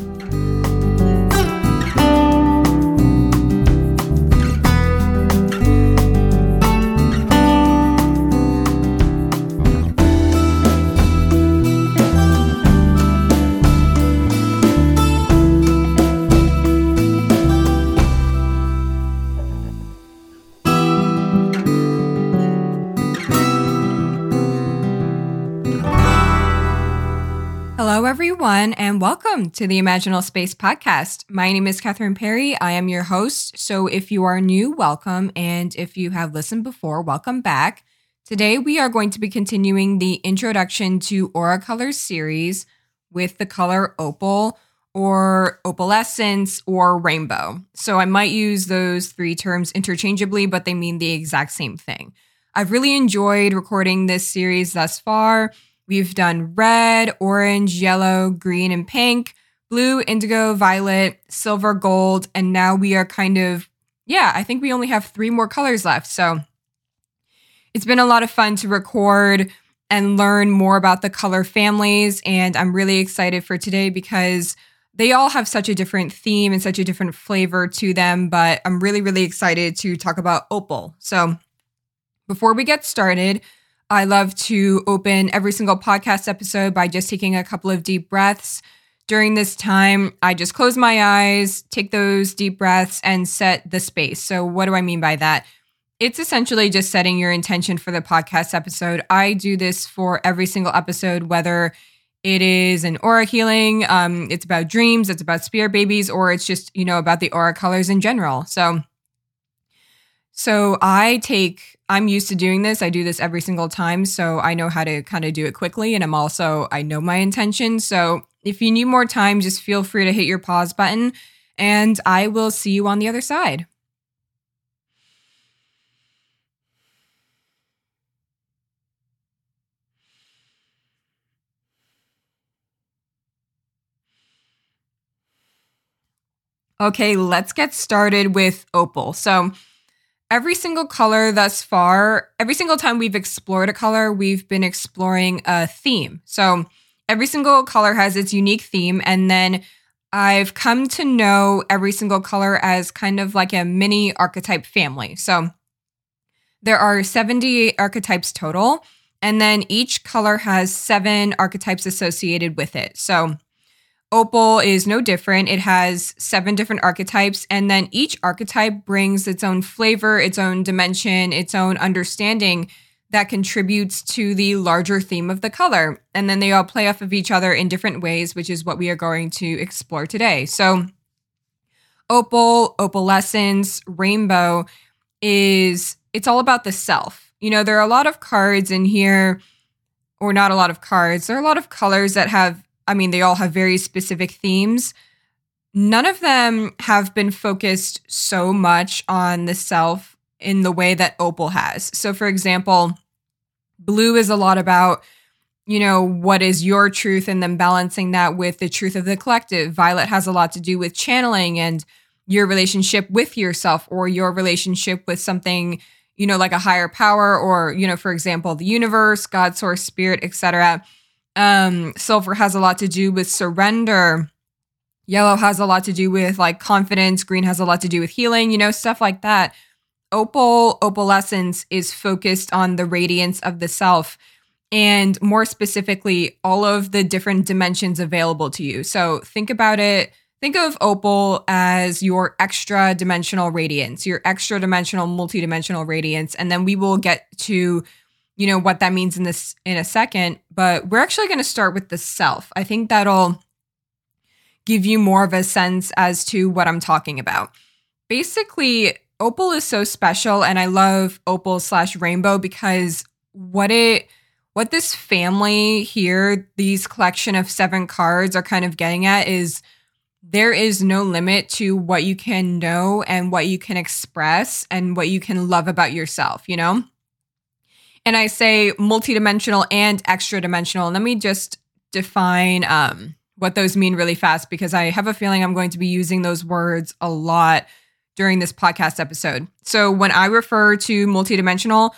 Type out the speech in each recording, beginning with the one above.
Hello, everyone, and welcome to the Imaginal Space Podcast. My name is Katherine Perry. I am your host. So, if you are new, welcome. And if you have listened before, welcome back. Today, we are going to be continuing the Introduction to Aura Colors series with the color opal or opalescence or rainbow. So, I might use those three terms interchangeably, but they mean the exact same thing. I've really enjoyed recording this series thus far. We've done red, orange, yellow, green, and pink, blue, indigo, violet, silver, gold, and now we are kind of, yeah, I think we only have three more colors left. So it's been a lot of fun to record and learn more about the color families. And I'm really excited for today because they all have such a different theme and such a different flavor to them. But I'm really, really excited to talk about opal. So before we get started, I love to open every single podcast episode by just taking a couple of deep breaths. During this time, I just close my eyes, take those deep breaths, and set the space. So, what do I mean by that? It's essentially just setting your intention for the podcast episode. I do this for every single episode, whether it is an aura healing, um, it's about dreams, it's about spirit babies, or it's just, you know, about the aura colors in general. So, so I take, I'm used to doing this. I do this every single time. So I know how to kind of do it quickly. And I'm also, I know my intention. So if you need more time, just feel free to hit your pause button and I will see you on the other side. Okay, let's get started with opal. So, every single color thus far, every single time we've explored a color, we've been exploring a theme. So every single color has its unique theme. And then I've come to know every single color as kind of like a mini archetype family. So there are 78 archetypes total. And then each color has seven archetypes associated with it. So Opal is no different. It has seven different archetypes, and then each archetype brings its own flavor, its own dimension, its own understanding that contributes to the larger theme of the color. And then they all play off of each other in different ways, which is what we are going to explore today. So, opal, opalescence, rainbow is it's all about the self. You know, there are a lot of cards in here, or not a lot of cards. There are a lot of colors that have I mean, they all have very specific themes. None of them have been focused so much on the self in the way that Opal has. So, for example, Blue is a lot about, you know, what is your truth and then balancing that with the truth of the collective. Violet has a lot to do with channeling and your relationship with yourself or your relationship with something, you know, like a higher power or, you know, for example, the universe, God, source, spirit, etc. Um, silver has a lot to do with surrender. Yellow has a lot to do with like confidence. Green has a lot to do with healing, you know, stuff like that. Opal, opalescence is focused on the radiance of the self and more specifically, all of the different dimensions available to you. So think about it. Think of opal as your extra dimensional radiance, your extra dimensional, multidimensional radiance. And then we will get to you know what that means in this in a second but we're actually going to start with the self. I think that'll give you more of a sense as to what i'm talking about. Basically opal is so special and i love opal slash rainbow because what it what this family here these collection of seven cards are kind of getting at is there is no limit to what you can know and what you can express and what you can love about yourself you know and I say multidimensional and extra dimensional. Let me just define um, what those mean really fast because I have a feeling I'm going to be using those words a lot during this podcast episode. So when I refer to multidimensional,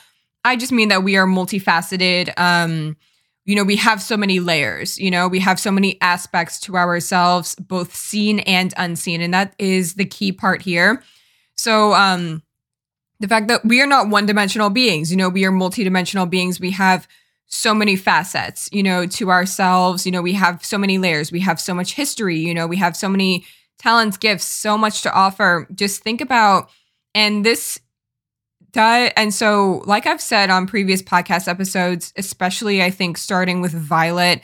I just mean that we are multifaceted. Um, you know, we have so many layers, you know, we have so many aspects to ourselves, both seen and unseen. And that is the key part here. So, um, the fact that we are not one dimensional beings, you know, we are multidimensional beings. We have so many facets, you know, to ourselves. You know, we have so many layers. We have so much history, you know, we have so many talents, gifts, so much to offer. Just think about, and this and so, like I've said on previous podcast episodes, especially I think starting with violet,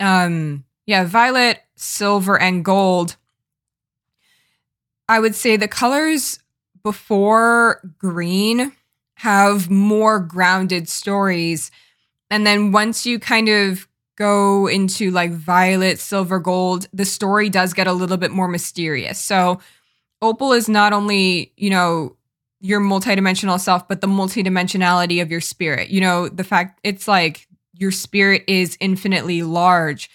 um, yeah, violet, silver, and gold. I would say the colors before green have more grounded stories. And then once you kind of go into like violet, silver, gold, the story does get a little bit more mysterious. So opal is not only, you know, your multidimensional self, but the multidimensionality of your spirit. You know, the fact it's like your spirit is infinitely large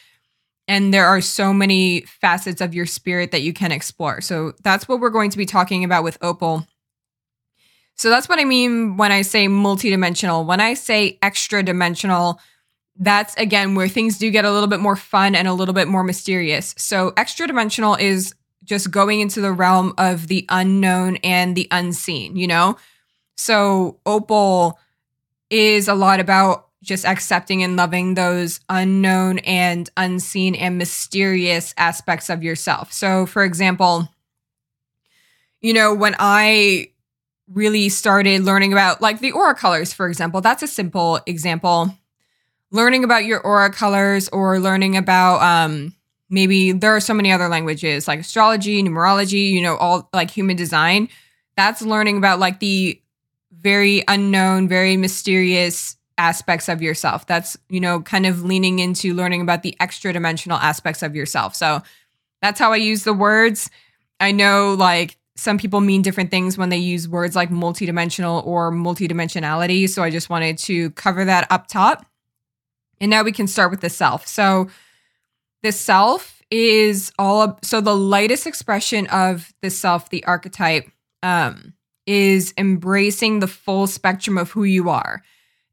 and there are so many facets of your spirit that you can explore. So that's what we're going to be talking about with Opal. So that's what I mean when I say multidimensional. When I say extra dimensional, that's again where things do get a little bit more fun and a little bit more mysterious. So extra dimensional is just going into the realm of the unknown and the unseen, you know? So Opal is a lot about just accepting and loving those unknown and unseen and mysterious aspects of yourself. So, for example, you know, when I really started learning about like the aura colors, for example, that's a simple example. Learning about your aura colors or learning about um maybe there are so many other languages like astrology, numerology, you know, all like human design. That's learning about like the very unknown, very mysterious aspects of yourself. That's, you know, kind of leaning into learning about the extra dimensional aspects of yourself. So that's how I use the words. I know like some people mean different things when they use words like multidimensional or multidimensionality. So I just wanted to cover that up top. And now we can start with the self. So the self is all of, so the lightest expression of the self, the archetype, um, is embracing the full spectrum of who you are.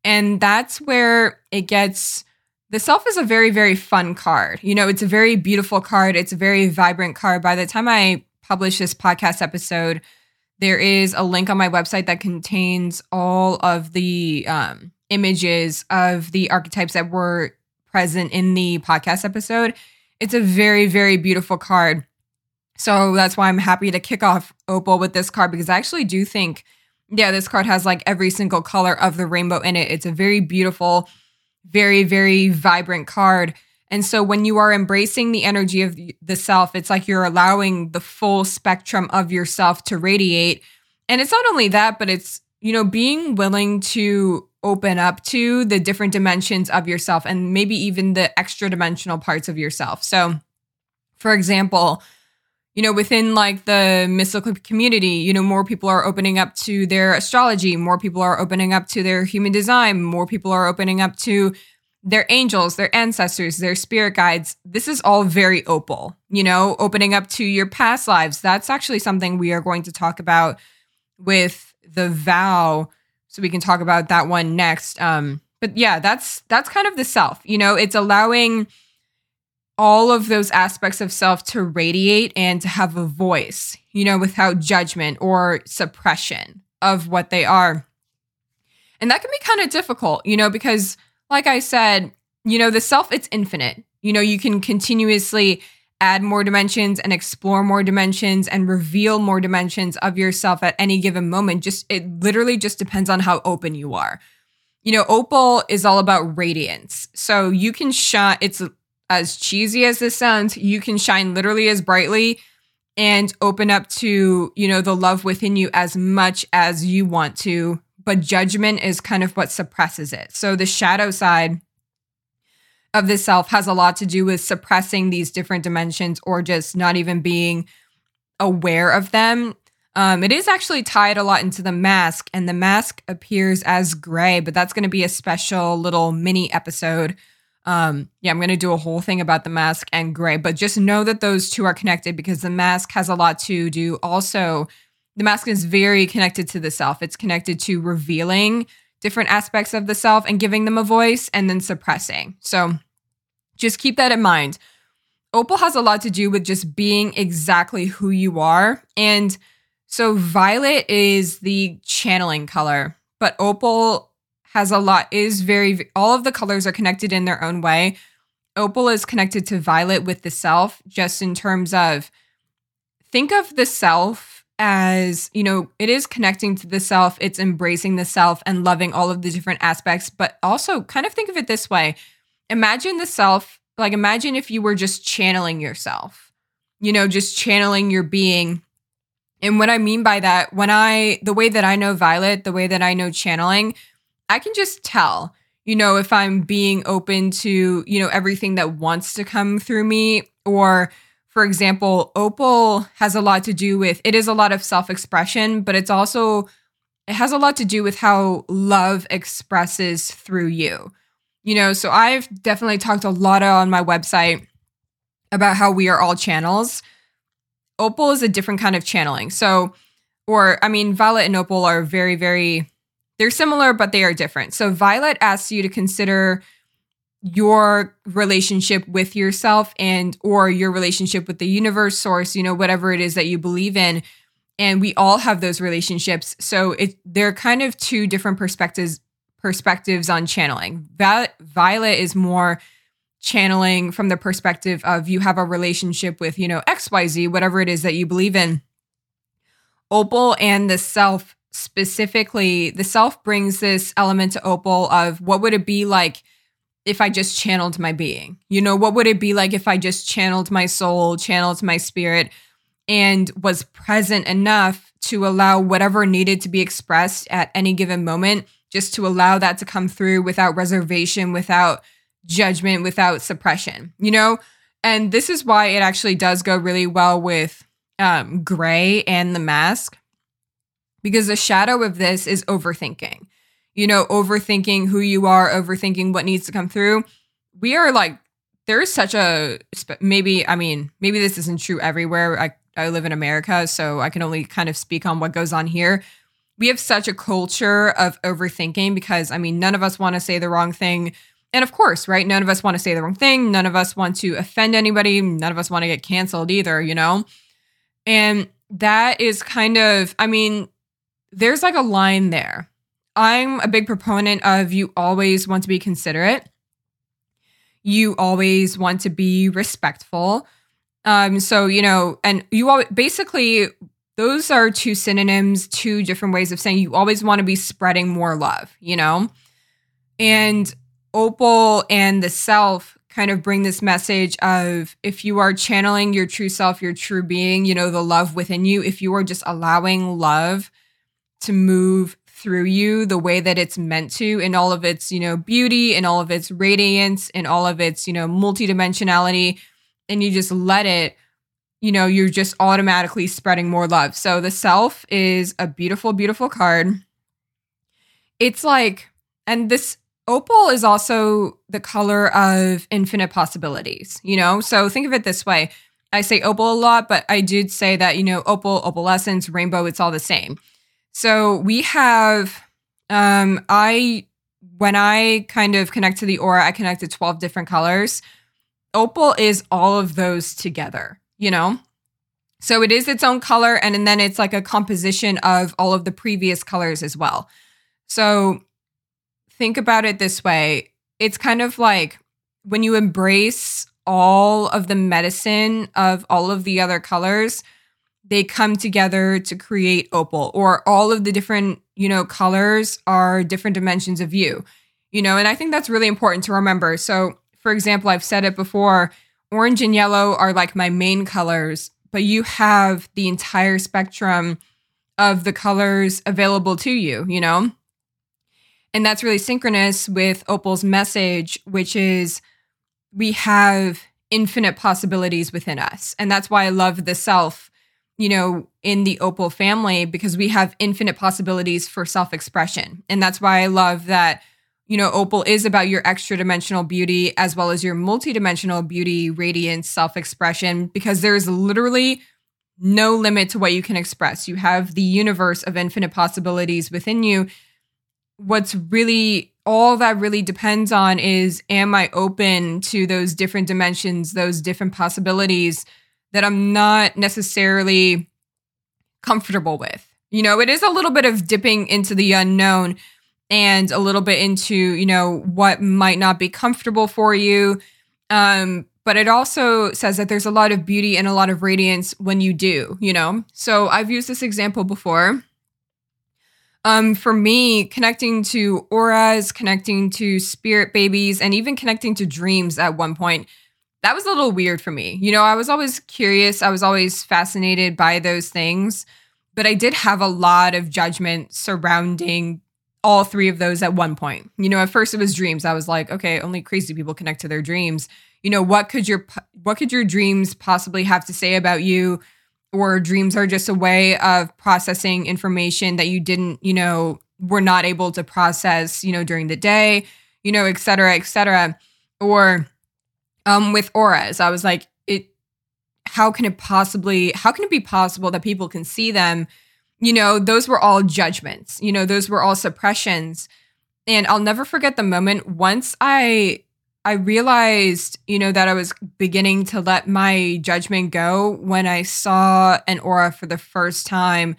And that's where it gets the self is a very, very fun card. You know, it's a very beautiful card. It's a very vibrant card. By the time I publish this podcast episode, there is a link on my website that contains all of the um, images of the archetypes that were present in the podcast episode. It's a very, very beautiful card. So that's why I'm happy to kick off Opal with this card because I actually do think, yeah, this card has like every single color of the rainbow in it. It's a very beautiful, very, very vibrant card. And so when you are embracing the energy of the self, it's like you're allowing the full spectrum of yourself to radiate. And it's not only that, but it's, you know, being willing to open up to the different dimensions of yourself and maybe even the extra dimensional parts of yourself. So, for example, you know, within like the mystical community, you know, more people are opening up to their astrology, more people are opening up to their human design, more people are opening up to their angels, their ancestors, their spirit guides. This is all very opal, you know, opening up to your past lives. That's actually something we are going to talk about with the vow so we can talk about that one next. Um, but yeah, that's that's kind of the self. You know, it's allowing all of those aspects of self to radiate and to have a voice, you know, without judgment or suppression of what they are. And that can be kind of difficult, you know, because like I said, you know, the self, it's infinite. You know, you can continuously add more dimensions and explore more dimensions and reveal more dimensions of yourself at any given moment. Just it literally just depends on how open you are. You know, opal is all about radiance. So you can shine, it's as cheesy as this sounds, you can shine literally as brightly and open up to, you know, the love within you as much as you want to. But judgment is kind of what suppresses it. So the shadow side of the self has a lot to do with suppressing these different dimensions or just not even being aware of them. Um, it is actually tied a lot into the mask, and the mask appears as gray, but that's going to be a special little mini episode. Um, yeah, I'm going to do a whole thing about the mask and gray, but just know that those two are connected because the mask has a lot to do also. The mask is very connected to the self, it's connected to revealing different aspects of the self and giving them a voice and then suppressing. So just keep that in mind. Opal has a lot to do with just being exactly who you are. And so violet is the channeling color, but opal has a lot, is very, all of the colors are connected in their own way. Opal is connected to violet with the self, just in terms of think of the self as, you know, it is connecting to the self, it's embracing the self and loving all of the different aspects, but also kind of think of it this way imagine the self, like imagine if you were just channeling yourself, you know, just channeling your being. And what I mean by that, when I, the way that I know Violet, the way that I know channeling, I can just tell, you know, if I'm being open to, you know, everything that wants to come through me or, for example, Opal has a lot to do with it is a lot of self expression, but it's also, it has a lot to do with how love expresses through you. You know, so I've definitely talked a lot on my website about how we are all channels. Opal is a different kind of channeling. So, or I mean, Violet and Opal are very, very, they're similar, but they are different. So, Violet asks you to consider your relationship with yourself and or your relationship with the universe source you know whatever it is that you believe in. And we all have those relationships. So it they're kind of two different perspectives perspectives on channeling. Violet is more channeling from the perspective of you have a relationship with you know xyz whatever it is that you believe in. Opal and the self specifically the self brings this element to opal of what would it be like if I just channeled my being? You know, what would it be like if I just channeled my soul, channeled my spirit, and was present enough to allow whatever needed to be expressed at any given moment, just to allow that to come through without reservation, without judgment, without suppression, you know? And this is why it actually does go really well with um, Gray and the mask, because the shadow of this is overthinking you know, overthinking who you are, overthinking what needs to come through. We are like, there's such a maybe, I mean, maybe this isn't true everywhere. I, I live in America, so I can only kind of speak on what goes on here. We have such a culture of overthinking because, I mean, none of us want to say the wrong thing. And of course, right? None of us want to say the wrong thing. None of us want to offend anybody. None of us want to get canceled either, you know? And that is kind of, I mean, there's like a line there I'm a big proponent of you always want to be considerate. You always want to be respectful. Um, so you know, and you all basically those are two synonyms, two different ways of saying you always want to be spreading more love, you know? And Opal and the self kind of bring this message of if you are channeling your true self, your true being, you know, the love within you, if you are just allowing love to move through you the way that it's meant to in all of its, you know, beauty and all of its radiance and all of its, you know, multidimensionality and you just let it, you know, you're just automatically spreading more love. So the self is a beautiful beautiful card. It's like and this opal is also the color of infinite possibilities, you know? So think of it this way. I say opal a lot, but I did say that, you know, opal, opalescence, rainbow, it's all the same. So we have, um, I, when I kind of connect to the aura, I connect to 12 different colors. Opal is all of those together, you know? So it is its own color, and, and then it's like a composition of all of the previous colors as well. So think about it this way it's kind of like when you embrace all of the medicine of all of the other colors they come together to create opal or all of the different you know colors are different dimensions of you you know and i think that's really important to remember. So for example i've said it before orange and yellow are like my main colors but you have the entire spectrum of the colors available to you you know? And that's really synchronous with opal's message which is we have infinite possibilities within us. And that's why i love the self you know, in the Opal family because we have infinite possibilities for self expression. And that's why I love that, you know, Opal is about your extra dimensional beauty as well as your multidimensional beauty, radiance, self expression, because there's literally no limit to what you can express. You have the universe of infinite possibilities within you. what's really all that really depends on is am I open to those different dimensions, those different possibilities that I'm not necessarily comfortable with. You know, it is a little bit of dipping into the unknown and a little bit into, you know, what might not be comfortable for you. Um, but it also says that there's a lot of beauty and a lot of radiance when you do, you know? So I've used this example before. Um, for me, connecting to auras, connecting to spirit babies, and even connecting to dreams at one point, that was a little weird for me. You know, I was always curious, I was always fascinated by those things, but I did have a lot of judgment surrounding all three of those at one point. You know, at first it was dreams. I was like, okay, only crazy people connect to their dreams. You know, what could your what could your dreams possibly have to say about you? Or dreams are just a way of processing information that you didn't, you know, were not able to process, you know, during the day, you know, et cetera, et cetera. Or um with auras, I was like, it how can it possibly how can it be possible that people can see them? you know, those were all judgments. You know, those were all suppressions. And I'll never forget the moment once I I realized, you know, that I was beginning to let my judgment go when I saw an aura for the first time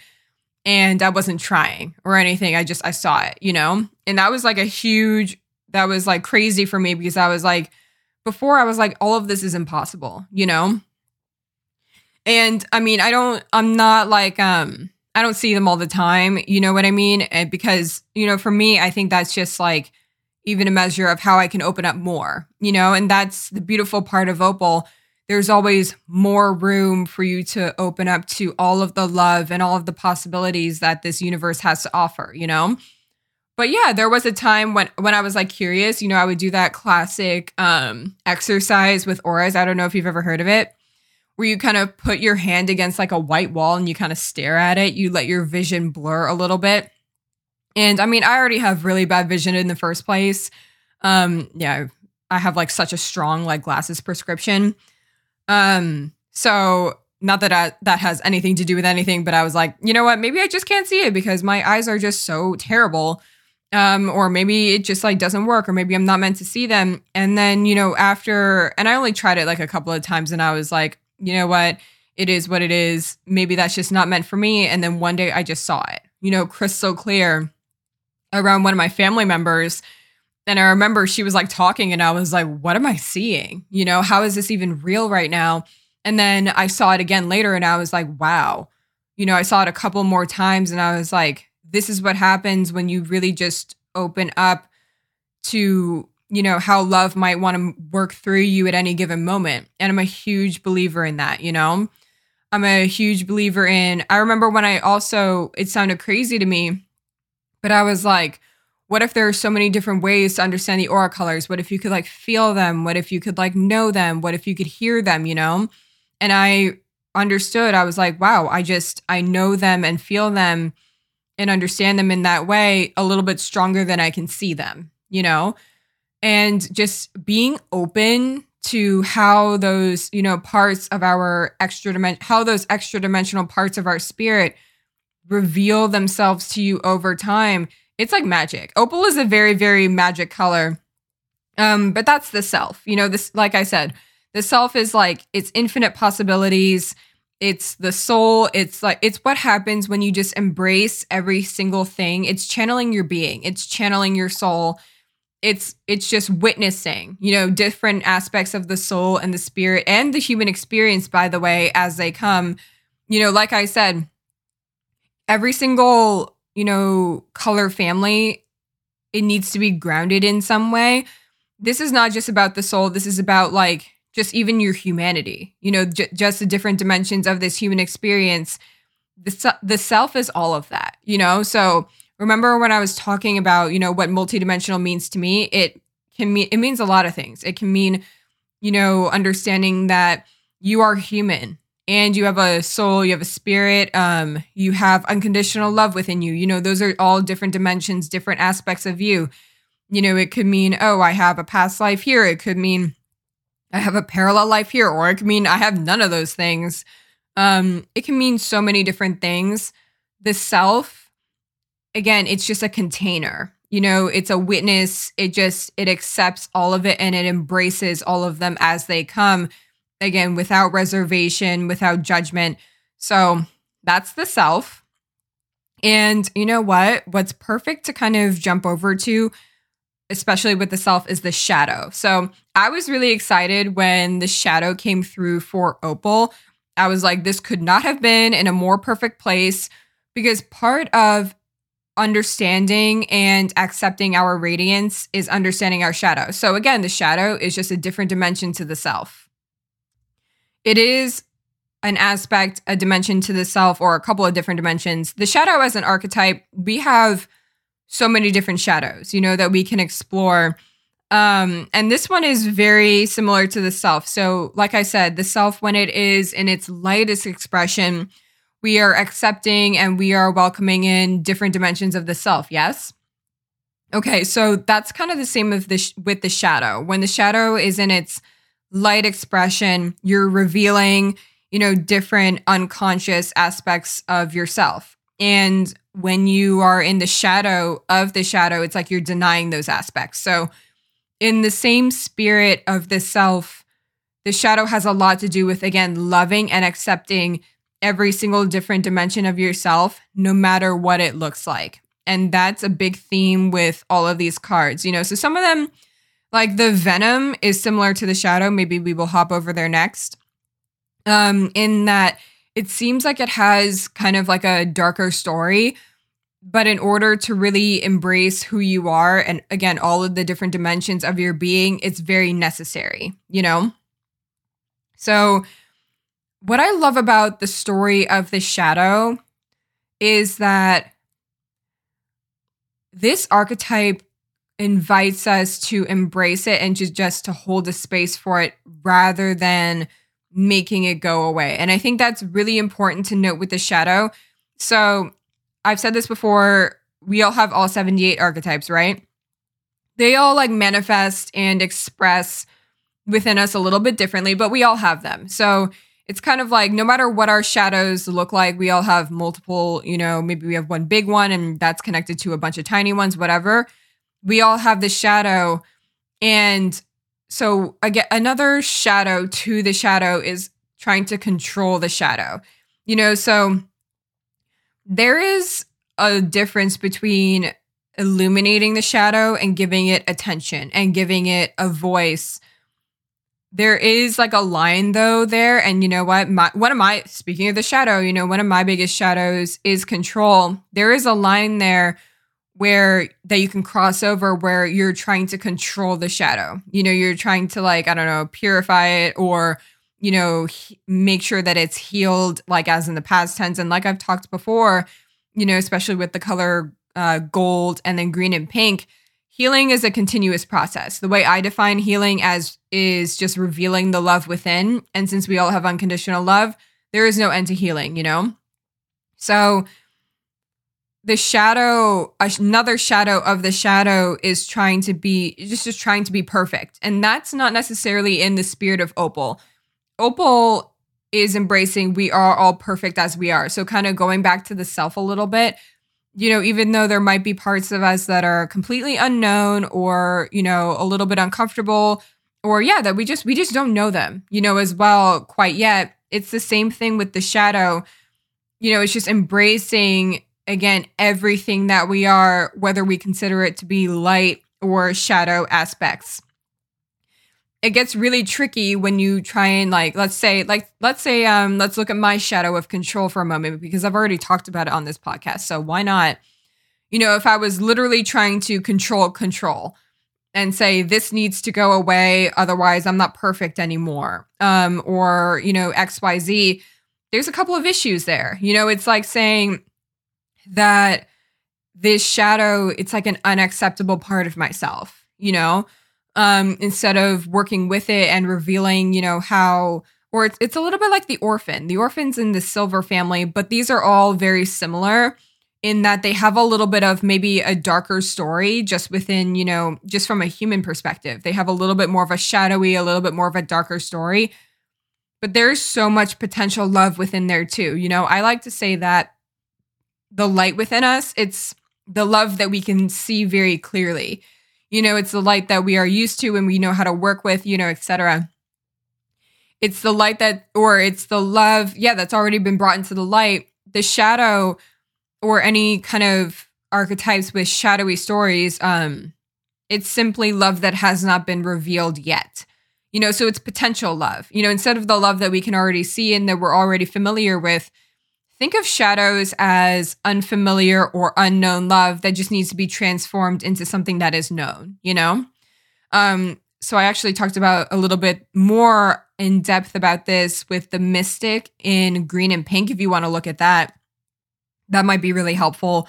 and I wasn't trying or anything. I just I saw it, you know? And that was like a huge that was like crazy for me because I was like before I was like all of this is impossible, you know? And I mean, I don't I'm not like um I don't see them all the time. You know what I mean? And because, you know, for me, I think that's just like even a measure of how I can open up more, you know, and that's the beautiful part of Opal. There's always more room for you to open up to all of the love and all of the possibilities that this universe has to offer, you know? But yeah, there was a time when when I was like curious, you know, I would do that classic um exercise with auras. I don't know if you've ever heard of it where you kind of put your hand against like a white wall and you kind of stare at it. You let your vision blur a little bit. And I mean, I already have really bad vision in the first place. Um, yeah, I have like such a strong like glasses prescription. Um, so not that I, that has anything to do with anything, but I was like, you know what? Maybe I just can't see it because my eyes are just so terrible. Um, or maybe it just like doesn't work, or maybe I'm not meant to see them. And then, you know, after, and I only tried it like a couple of times and I was like, you know what? It is what it is. Maybe that's just not meant for me. And then one day I just saw it, you know, crystal clear around one of my family members. And I remember she was like talking, and I was like, what am I seeing? You know, how is this even real right now? And then I saw it again later, and I was like, wow. You know, I saw it a couple more times, and I was like, this is what happens when you really just open up to you know, how love might want to work through you at any given moment. And I'm a huge believer in that, you know? I'm a huge believer in, I remember when I also, it sounded crazy to me, but I was like, what if there are so many different ways to understand the aura colors? What if you could like feel them? What if you could like know them? What if you could hear them, you know? And I understood, I was like, wow, I just, I know them and feel them and understand them in that way a little bit stronger than I can see them, you know? and just being open to how those you know parts of our extra dimension how those extra dimensional parts of our spirit reveal themselves to you over time it's like magic. Opal is a very very magic color. Um but that's the self you know this like i said the self is like it's infinite possibilities it's the soul it's like it's what happens when you just embrace every single thing. It's channeling your being. It's channeling your soul. It's it's just witnessing you know different aspects of the soul and the spirit and the human experience by the way as they come. You know like i said every single you know color family it needs to be grounded in some way. This is not just about the soul. This is about like just even your humanity you know j- just the different dimensions of this human experience the, the self is all of that you know so remember when I was talking about, you know, what multidimensional means to me? It can mean it means a lot of things. It can mean, you know, understanding that you are human and you have a soul, you have a spirit, um, you have unconditional love within you. You know, those are all different dimensions, different aspects of you. You know, it could mean, oh, I have a past life here. It could mean I have a parallel life here, or it could mean I have none of those things. Um, it can mean so many different things. The self again, it's just a container. You know, it's a witness. It just, it accepts all of it and it embraces all of them as they come. Again, without reservation, without judgment. So that's the self. And you know what? What's perfect to kind of jump over to, especially with the self, is the shadow. So I was really excited when the shadow came through for Opal. I was like, this could not have been in a more perfect place because part of understanding and accepting our radiance is understanding our shadow. So, again, the shadow is just a different dimension to the self. It is an aspect, a dimension to the self, or a couple of different dimensions. The shadow as an archetype, we have so many different shadows, you know, that we can explore. Um, and this one is very similar to the self. So, like I said, the self, when it is in its lightest expression, we are accepting and we are welcoming in different dimensions of the self. Yes. Okay, so that's kind of the same with the sh- with the shadow. When the shadow is in its light expression, you're revealing, you know, different unconscious aspects of yourself. And when you are in the shadow of the shadow, it's like you're denying those aspects. So, in the same spirit of the self, the shadow has a lot to do with, again, loving and accepting every single different dimension of yourself, no matter what it looks like. And that's a big theme with all of these cards, you know. So some of them, like the Venom, is similar to the Shadow. Maybe we will hop over there next. Um, in that it seems like it has kind of like a darker story, but in order to really embrace who you are and again all of the different dimensions of your being, it's very necessary, you know. So what I love about the story of the shadow is that this archetype invites us to embrace it and just, just to hold a space for it rather than making it go away. And I think that's really important to note with the shadow. So I've said this before, we all have all 78 archetypes, right? They all like manifest and express within us a little bit differently, but we all have them. So it's kind of like no matter what our shadows look like, we all have multiple, you know, maybe we have one big one and that's connected to a bunch of tiny ones, whatever. We all have the shadow. And so again, another shadow to the shadow is trying to control the shadow. You know, so there is a difference between illuminating the shadow and giving it attention and giving it a voice. There is like a line though there and you know what? My one of my speaking of the shadow you know one of my biggest shadows is control. There is a line there where that you can cross over where you're trying to control the shadow you know you're trying to like i don't know purify it or you know he- make sure that it's healed like as in the past tense and like i've talked before you know especially with the color uh, gold and then green and pink healing is a continuous process. The way I define healing as is just revealing the love within. And since we all have unconditional love, there is no end to healing, you know? So the shadow, another shadow of the shadow is trying to be just, just trying to be perfect. And that's not necessarily in the spirit of Opal. Opal is embracing we are all perfect as we are. So kind of going back to the self a little bit you know, even though there might be parts of us that are completely unknown or, you know, a little bit uncomfortable or yeah, that we just we just don't know them, you know, as well quite yet. It's the same thing with the shadow. You know, it's just embracing again everything that we are whether we consider it to be light or shadow aspects it gets really tricky when you try and like let's say like let's say um let's look at my shadow of control for a moment because I've already talked about it on this podcast. So why not? You know, if I was literally trying to control control and say this needs to go away otherwise I'm not perfect anymore. Um or, you know, XYZ, there's a couple of issues there. You know, it's like saying that this shadow it's like an unacceptable part of myself, you know? um, instead of working with it and revealing, you know, how, or it's, it's a little bit like the orphan. The orphan's in the silver family, but these are all very similar in that they have a little bit of maybe a darker story just within, you know, just from a human perspective. They have a little bit more of a shadowy, a little bit more of a darker story. But there's so much potential love within there too. You know, I like to say that the light within us, it's the love that we can see very clearly. You know, it's the light that we are used to and we know how to work with, you know, etc. It's the light that, or it's the love, yeah, that's already been brought into the light. The shadow or any kind of archetypes with shadowy stories, um, it's simply love that has not been revealed yet. You know, so it's potential love. You know, instead of the love that we can already see and that we're already familiar with, think of shadows as unfamiliar or unknown love that just needs to be transformed into something that is known, you know? Um, so I actually talked about a little bit more in depth about this with the mystic in green and pink if you want to look at that. That might be really helpful.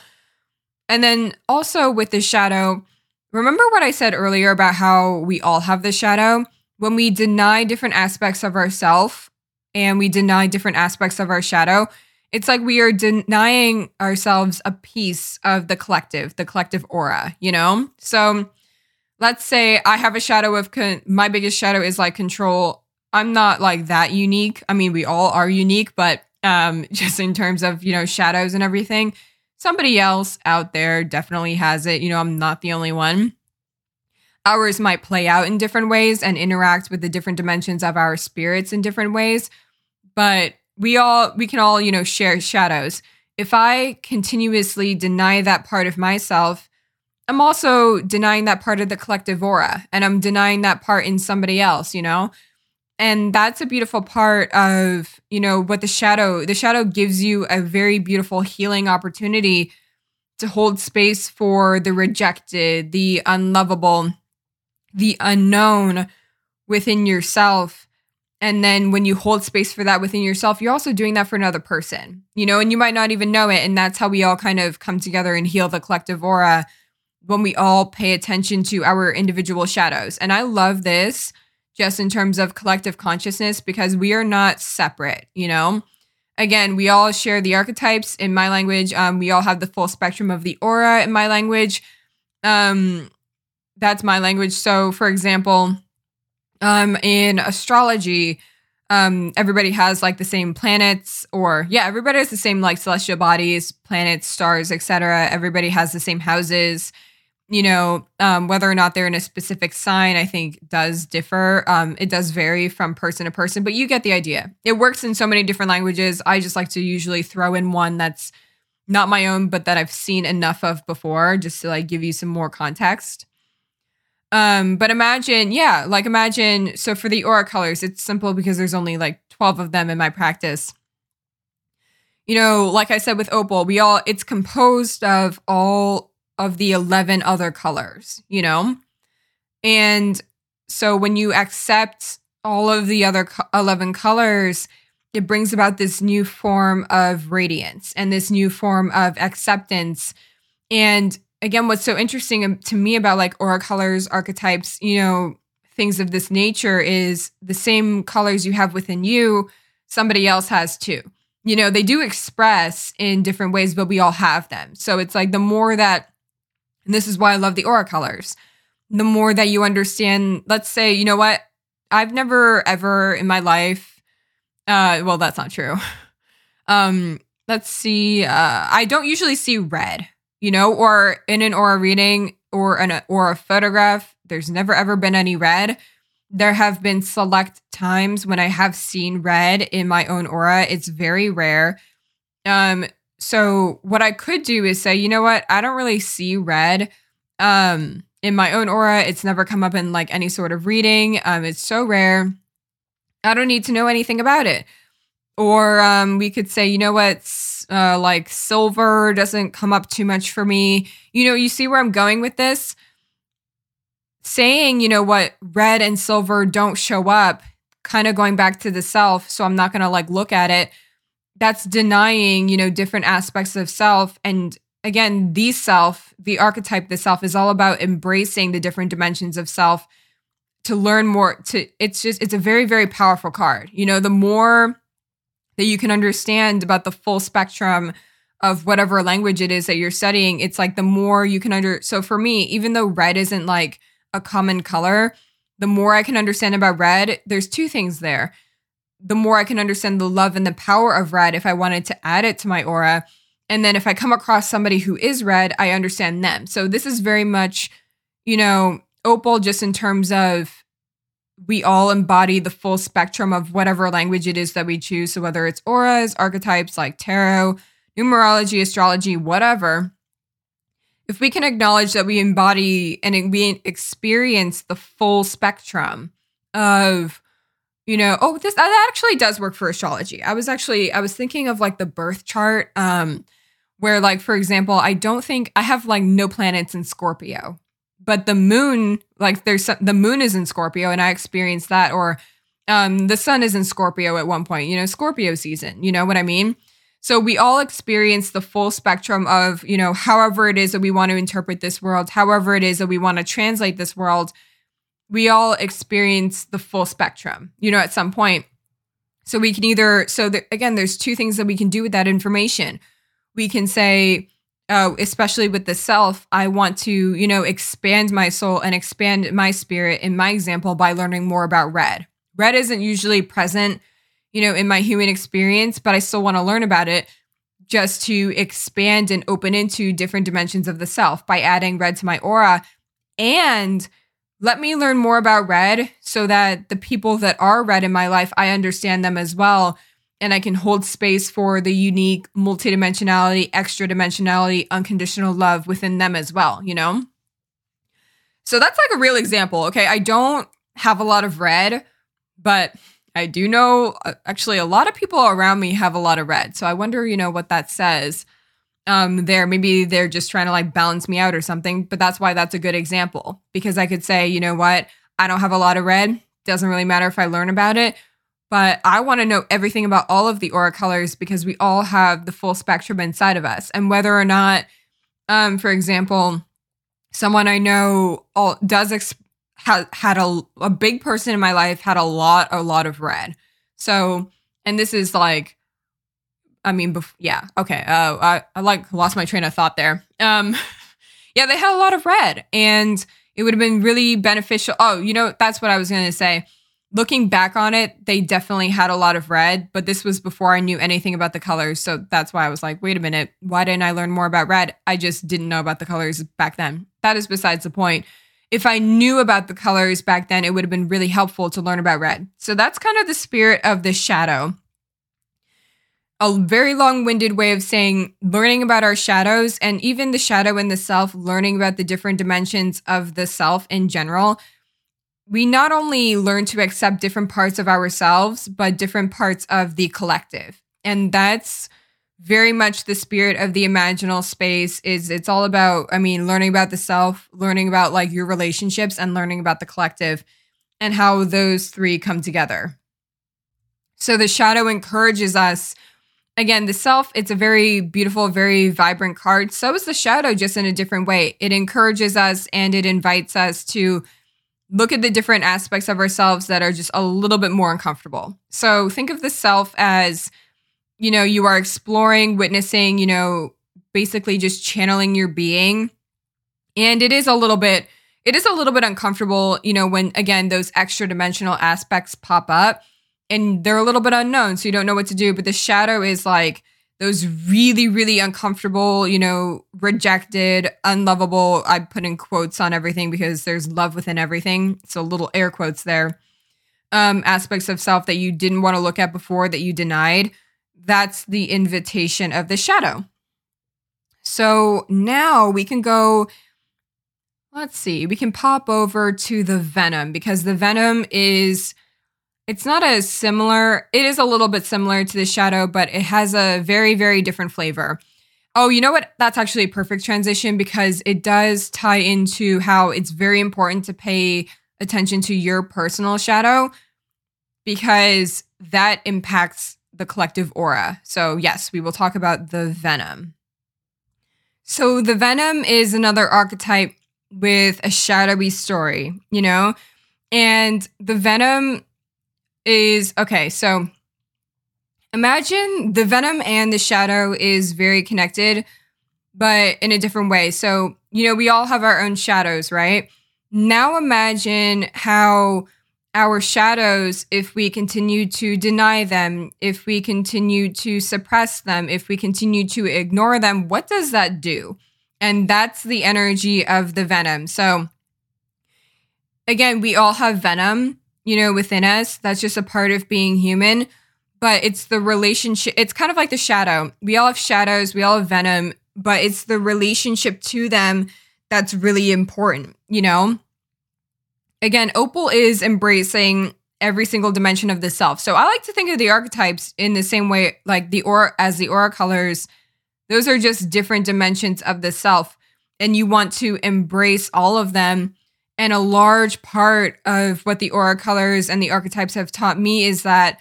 And then also with the shadow, remember what I said earlier about how we all have the shadow? When we deny different aspects of ourself and we deny different aspects of our shadow, it's like we are denying ourselves a piece of the collective, the collective aura, you know? So let's say I have a shadow of con- my biggest shadow is like control. I'm not like that unique. I mean, we all are unique, but um just in terms of, you know, shadows and everything, somebody else out there definitely has it. You know, I'm not the only one. Ours might play out in different ways and interact with the different dimensions of our spirits in different ways, but we all we can all, you know, share shadows. If I continuously deny that part of myself, I'm also denying that part of the collective aura and I'm denying that part in somebody else, you know? And that's a beautiful part of, you know, what the shadow, the shadow gives you a very beautiful healing opportunity to hold space for the rejected, the unlovable, the unknown within yourself. And then when you hold space for that within yourself, you're also doing that for another person, you know, and you might not even know it. And that's how we all kind of come together and heal the collective aura when we all pay attention to our individual shadows. And I love this just in terms of collective consciousness because we are not separate, you know? Again, we all share the archetypes in my language. Um, we all have the full spectrum of the aura in my language. Um, that's my language. So, for example, um, in astrology, um, everybody has like the same planets, or yeah, everybody has the same like celestial bodies, planets, stars, etc. Everybody has the same houses you know, um, whether or not they're in a specific sign, I think does differ. Um, it does vary from person to person, but you get the idea. It works in so many different languages. I just like to usually throw in one that's not my own, but that I've seen enough of before, just to like give you some more context. Um, but imagine, yeah, like imagine. So for the aura colors, it's simple because there's only like 12 of them in my practice. You know, like I said with opal, we all, it's composed of all of the 11 other colors, you know? And so when you accept all of the other 11 colors, it brings about this new form of radiance and this new form of acceptance. And again, what's so interesting to me about like aura colors, archetypes, you know, things of this nature is the same colors you have within you, somebody else has too. You know, they do express in different ways, but we all have them. So it's like the more that and this is why I love the aura colors. The more that you understand, let's say, you know what? I've never ever in my life, uh, well, that's not true. Um, let's see. Uh, I don't usually see red, you know, or in an aura reading or an or a photograph. There's never ever been any red. There have been select times when I have seen red in my own aura. It's very rare. Um, so what I could do is say, you know what? I don't really see red um, in my own aura. It's never come up in like any sort of reading. Um, it's so rare. I don't need to know anything about it. Or um, we could say, you know what? Uh, like silver doesn't come up too much for me. You know, you see where I'm going with this? Saying, you know what, red and silver don't show up, kind of going back to the self. So I'm not going to like look at it that's denying, you know, different aspects of self. And again, the self, the archetype, the self is all about embracing the different dimensions of self to learn more. To it's just, it's a very, very powerful card. You know, the more that you can understand about the full spectrum of whatever language it is that you're studying, it's like the more you can under. So for me, even though red isn't like a common color, the more I can understand about red, there's two things there the more I can understand the love and the power of red if I wanted to add it to my aura. And then if I come across somebody who is red, I understand them. So this is very much, you know, opal just in terms of we all embody the full spectrum of whatever language it is that we choose. So whether it's auras, archetypes like tarot, numerology, astrology, whatever, if we can acknowledge that we embody and we experience the full spectrum of you know oh this that actually does work for astrology i was actually i was thinking of like the birth chart um where like for example i don't think i have like no planets in scorpio but the moon like there's the moon is in scorpio and i experienced that or um the sun is in scorpio at one point you know scorpio season you know what i mean? So we all experience the full spectrum of you know however it is that we want to interpret this world however it is that we want to translate this world we all experience the full spectrum you know at some point. So we can either so again there's two things that we can do with that information. We can say, uh, especially with the self, I want to, you know, expand my soul and expand my spirit in my example by learning more about red. Red isn't usually present, you know, in my human experience, but I still want to learn about it just to expand and open into different dimensions of the self by adding red to my aura. And let me learn more about red so that the people that are red in my life, I understand them as well and I can hold space for the unique multidimensionality, extra dimensionality, unconditional love within them as well, you know? So that's like a real example. Okay. I don't have a lot of red, but I do know uh, actually a lot of people around me have a lot of red. So I wonder, you know, what that says um there maybe they're just trying to like balance me out or something but that's why that's a good example because i could say you know what i don't have a lot of red doesn't really matter if i learn about it but I want to know everything about all of the aura colors because we all have the full spectrum inside of us. And whether or not, um, for example, someone I know all, does ex- ha- had a, a big person in my life had a lot, a lot of red. So, and this is like, I mean, bef- yeah, okay. Uh, I, I like lost my train of thought there. Um, yeah, they had a lot of red and it would have been really beneficial. Oh, you know, that's what I was going to say looking back on it, they definitely had a lot of red, but this was before I knew anything about the colors. So that's why I was like, wait a minute, why didn't I learn more about red? I just didn't know about the colors back then. That is besides the point. If I knew about the colors back then, it would have been really helpful to learn about red. So that's kind of the spirit of the shadow. A very long winded way of saying learning about our shadows and even the shadow in the self, learning about the different dimensions of the self in general we not only learn to accept different parts of ourselves, but different parts of the collective. And that's very much the spirit of the imaginal space is it's all about i mean learning about the self learning about like your relationships and learning about the collective and how those three come together. So the shadow encourages us. Again the self it's a very beautiful very vibrant card. So is the shadow just in a different way. It encourages us and it invites us to look at the different aspects of ourselves that are just a little bit more uncomfortable. So think of the self as, you know, you are exploring, witnessing, you know, basically just channeling your being. And it is a little bit, it is a little bit uncomfortable, you know, when again, those extra dimensional aspects pop up and they're a little bit unknown. So you don't know what to do. But the shadow is like, those really, really uncomfortable, you know, rejected, unlovable. I put in quotes on everything because there's love within everything. So little air quotes there. Um, aspects of self that you didn't want to look at before that you denied. That's the invitation of the shadow. So now we can go. Let's see, we can pop over to the venom because the venom is it's not as similar. It is a little bit similar to the shadow, but it has a very, very different flavor. Oh, you know what? That's actually a perfect transition because it does tie into how it's very important to pay attention to your personal shadow because that impacts the collective aura. So, yes, we will talk about the venom. So, the venom is another archetype with a shadowy story, you know? And the venom is okay, so imagine the venom and the shadow is very connected, but in a different way. So, you know, we all have our own shadows, right? Now imagine how our shadows, if we continue to deny them, if we continue to suppress them, if we continue to ignore them, what does that do? And that's the energy of the venom. So, again, we all have venom, you know, within us. That's just a part of being human. But it's the relationship. It's kind of like the shadow. We all have shadows, we all have venom, but it's the relationship to them that's really important, you know? Again, Opal is embracing every single dimension of the self. So I like to think of the archetypes in the same way, like the aura as the aura colors. Those are just different dimensions of the self. And you want to embrace all of them and a large part of what the aura colors and the archetypes have taught me is that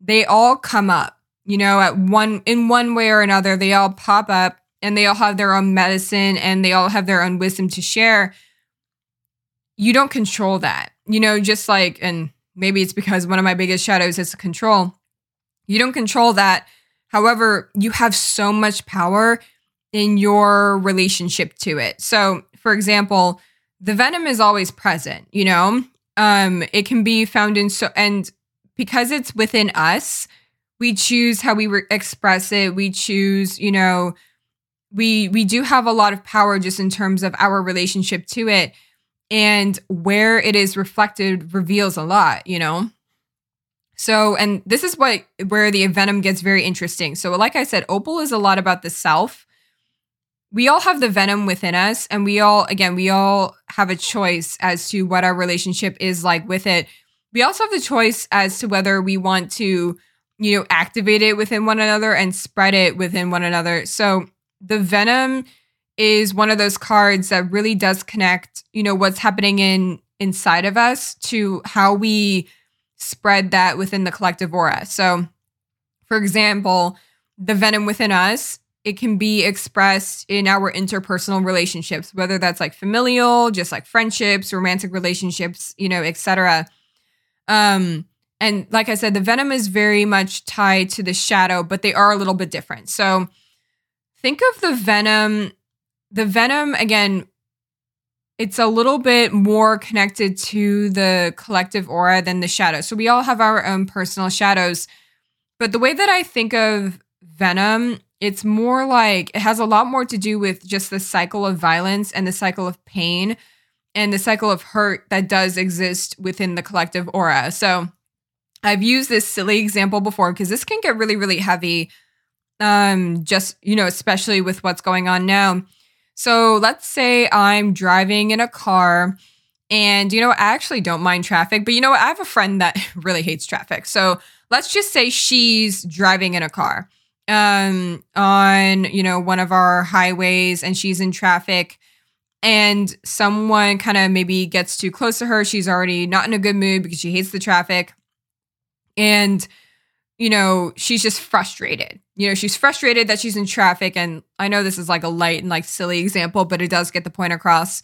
they all come up, you know, at one in one way or another, they all pop up and they all have their own medicine and they all have their own wisdom to share. You don't control that. You know, just like and maybe it's because one of my biggest shadows is control. You don't control that. However, you have so much power in your relationship to it. So, for example, the venom is always present, you know? Um, it can be found in so, and because it's within us, we choose how we re- express it. We choose, you know, we we do have a lot of power just in terms of our relationship to it and where it is reflected reveals a lot you know so and this is what where the venom gets very interesting so like i said opal is a lot about the self we all have the venom within us and we all again we all have a choice as to what our relationship is like with it. We also have the choice as to whether we want to you know activate it within one another and spread it within one another. So the venom is one of those cards that really does connect you know what's happening in inside of us to how we spread that within the collective aura. So for example the venom within us it can be expressed in our interpersonal relationships whether that's like familial just like friendships romantic relationships you know etc um and like i said the venom is very much tied to the shadow but they are a little bit different. So think of the venom the venom again it's a little bit more connected to the collective aura than the shadow. So we all have our own personal shadows but the way that i think of venom it's more like it has a lot more to do with just the cycle of violence and the cycle of pain and the cycle of hurt that does exist within the collective aura. So I've used this silly example before because this can get really, really heavy. Um, just, you know, especially with what's going on now. So let's say I'm driving in a car and, you know, I actually don't mind traffic, but you know what? I have a friend that really hates traffic. So let's just say she's driving in a car um, on, you know, one of our highways and she's in traffic and someone kind of maybe gets too close to her. She's already not in a good mood because she hates the traffic. And, you know, she's just frustrated. You know, she's frustrated that she's in traffic. And I know this is like a light and like silly example, but it does get the point across.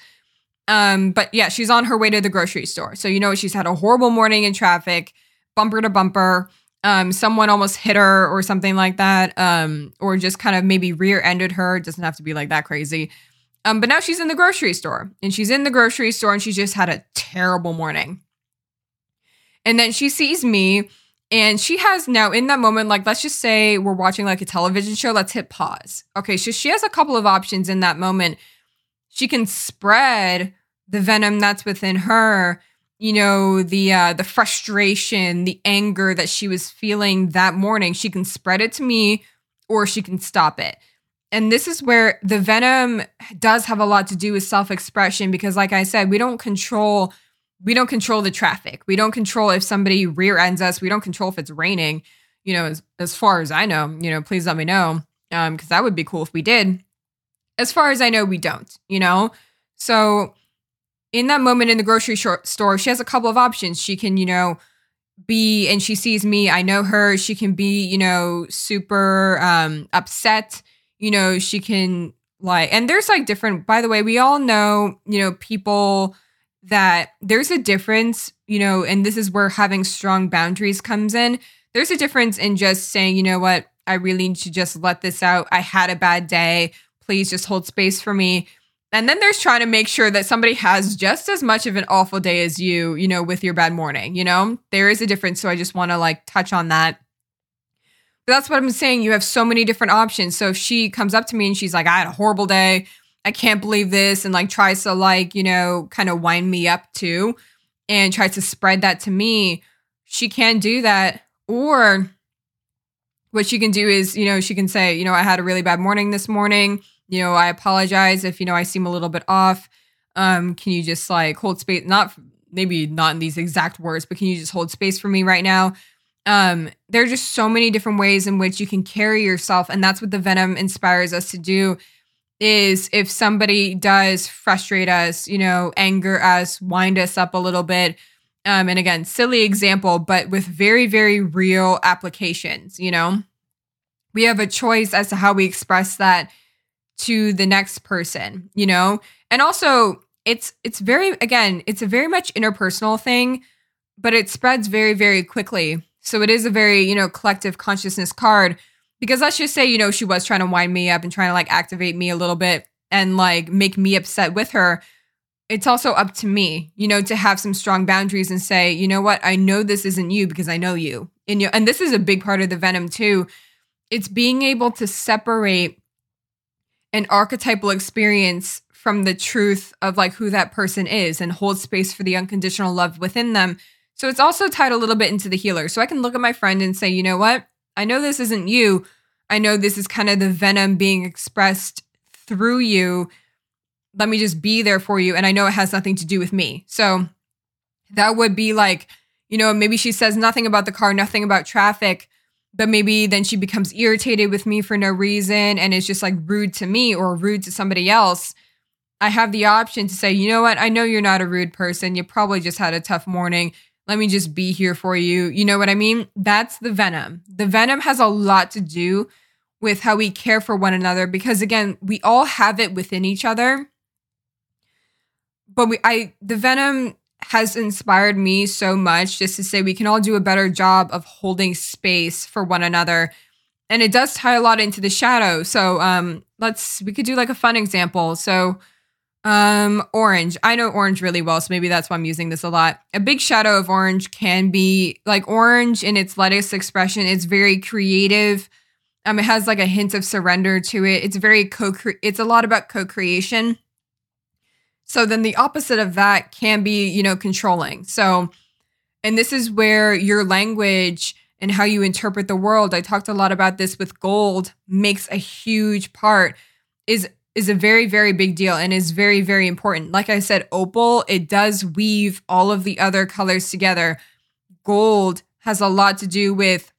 Um, but yeah, she's on her way to the grocery store. So, you know, she's had a horrible morning in traffic, bumper to bumper um, someone almost hit her or something like that, um, or just kind of maybe rear ended her. It doesn't have to be like that crazy. Um, but now she's in the grocery store and she's in the grocery store and she's just had a terrible morning. And then she sees me and she has now in that moment, like, let's just say we're watching like a television show, let's hit pause. Okay, so she has a couple of options in that moment. She can spread the venom that's within her you know the uh the frustration the anger that she was feeling that morning she can spread it to me or she can stop it. And this is where the venom does have a lot to do with self-expression because like i said we don't control we don't control the traffic. We don't control if somebody rear ends us. We don't control if it's raining you know as, as far as i know you know please let me know um because that would be cool if we did. As far as i know we don't you know? So in that moment in the grocery store, she has a couple of options. She can, you know, be and she sees me, I know her. She can be, you know, super um upset. You know, she can like and there's like different by the way, we all know, you know, people that there's a difference, you know, and this is where having strong boundaries comes in. There's a difference in just saying, you know what, I really need to just let this out. I had a bad day. Please just hold space for me And then there's trying to make sure that somebody has just as much of an awful day as you, you know, with your bad morning. You know, there is a difference. So I just want to like touch on that. But that's what I'm saying. You have so many different options. So if she comes up to me and she's like, I had a horrible day, I can't believe this, and like tries to like, you know, kind of wind me up too and tries to spread that to me, she can do that. Or what she can do is, you know, she can say, you know, I had a really bad morning this morning. You know, I apologize if, you know, I seem a little bit off. Um, can you just like hold space? Not maybe not in these exact words, but can you just hold space for me right now? Um, there are just so many different ways in which you can carry yourself. And that's what the venom inspires us to do is if somebody does frustrate us, you know, anger us, wind us up a little bit, um, and again, silly example, but with very, very real applications, you know, we have a choice as to how we express that to the next person, you know, and also it's, it's very, again, it's a very much interpersonal thing, but it spreads very, very quickly. So it is a very, you know, collective consciousness card because let's just say, you know, she was trying to wind me up and trying to like activate me a little bit and like make me upset with her it's also up to me, you know, to have some strong boundaries and say, you know what, I know this isn't you because I know you. And you and this is a big part of the venom too. It's being able to separate an archetypal experience from the truth of like who that person is and hold space for the unconditional love within them. So it's also tied a little bit into the healer. So I can look at my friend and say, you know what? I know this isn't you. I know this is kind of the venom being expressed through you let me just be there for you. And I know it has nothing to do with me. So that would be like, you know, maybe she says nothing about the car, nothing about traffic, but maybe then she becomes irritated with me for no reason and is just like rude to me or rude to somebody else. I have the option to say, you know what? I know you're not a rude person. You probably just had a tough morning. Let me just be here for you. You know what I mean? That's the venom. The venom has a lot to do with how we care for one another because, again, we all have it within each other but we I the Venom has inspired me so much just to say we can all do a better job of holding space for one another. And it does tie a lot into the shadow. So um let's we could do like a fun example. So um orange. I know orange really well, so maybe that's why I'm using this a lot. A big shadow of orange can be like orange in its latest expression. It's very creative. Um it has like a hint of surrender to it. It's very co it's a lot about co-creation so then the opposite of that can be, you know, controlling. So, and this is where your language and how you interpret the world, I talked a lot about this with gold, makes a huge part is is a very very big deal and is very very important. Like I said, opal, it does weave all of the other colors together. Gold has a lot to do with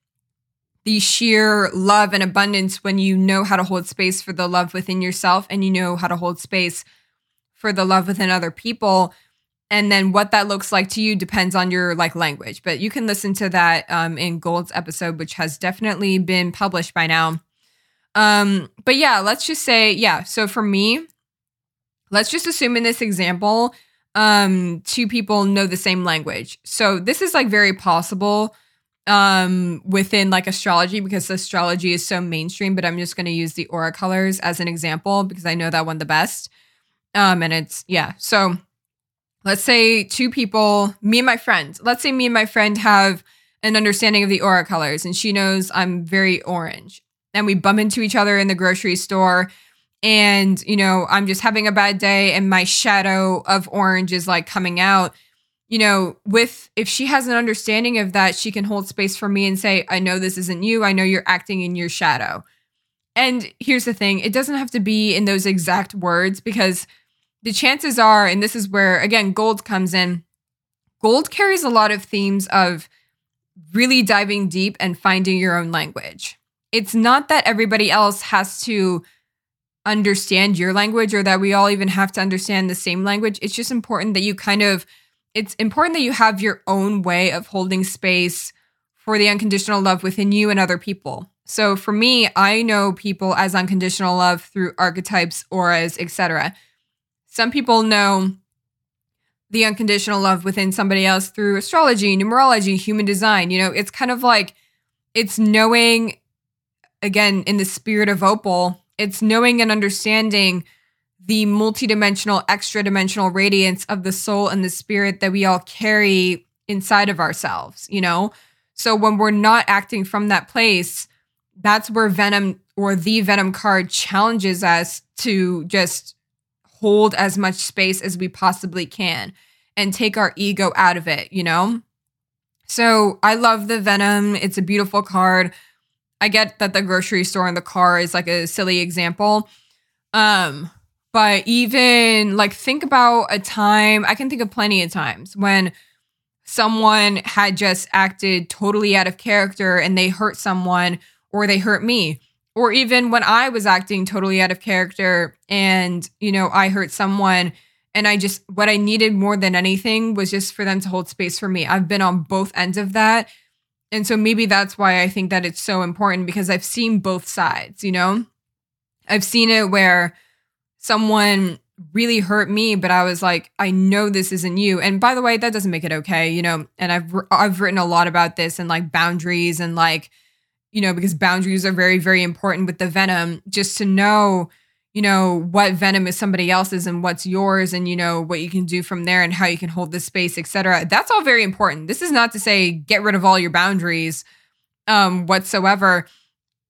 the sheer love and abundance when you know how to hold space for the love within yourself and you know how to hold space for the love within other people. And then what that looks like to you depends on your like language. But you can listen to that um, in gold's episode which has definitely been published by now. Um, but yeah let's just say yeah so for me let's just assume in this example um, two people know the same language. So this is like very possible um, within like astrology because astrology is so mainstream but i'm just going to use the aura colors as an example because i know that one the best um, and it's, yeah. So let's say two people, me and my friend, let's say me and my friend have an understanding of the aura colors and she knows I'm very orange. And we bump into each other in the grocery store and, you know, I'm just having a bad day and my shadow of orange is like coming out. You know, with if she has an understanding of that, she can hold space for me and say, I know this isn't you. I know you're acting in your shadow. And here's the thing it doesn't have to be in those exact words because the chances are, and this is where, again, gold comes in, gold carries a lot of themes of really diving deep and finding your own language. It's not that everybody else has to understand your language or that we all even have to understand the same language. It's just important that you kind of, it's important that you have your own way of holding space for the unconditional love within you and other people. So for me, I know people as unconditional love through archetypes, auras, etc. Some people know the unconditional love within somebody else through astrology, numerology, human design. You know, it's kind of like it's knowing again in the spirit of opal, it's knowing and understanding the multidimensional, extra dimensional radiance of the soul and the spirit that we all carry inside of ourselves, you know? So when we're not acting from that place, that's where Venom or the Venom card challenges us to just hold as much space as we possibly can and take our ego out of it, you know? So I love the Venom. It's a beautiful card. I get that the grocery store and the car is like a silly example. Um, but even like think about a time, I can think of plenty of times when someone had just acted totally out of character and they hurt someone or they hurt me. Or even when I was acting totally out of character and, you know, I hurt someone and I just, what I needed more than anything was just for them to hold space for me. I've been on both ends of that. And so maybe that's why I think that it's so important because I've seen both sides, you know? I've seen it where someone really hurt me but i was like i know this isn't you and by the way that doesn't make it okay you know and i've i've written a lot about this and like boundaries and like you know because boundaries are very very important with the venom just to know you know what venom is somebody else's and what's yours and you know what you can do from there and how you can hold the space etc that's all very important. This is not to say get rid of all your boundaries um whatsoever.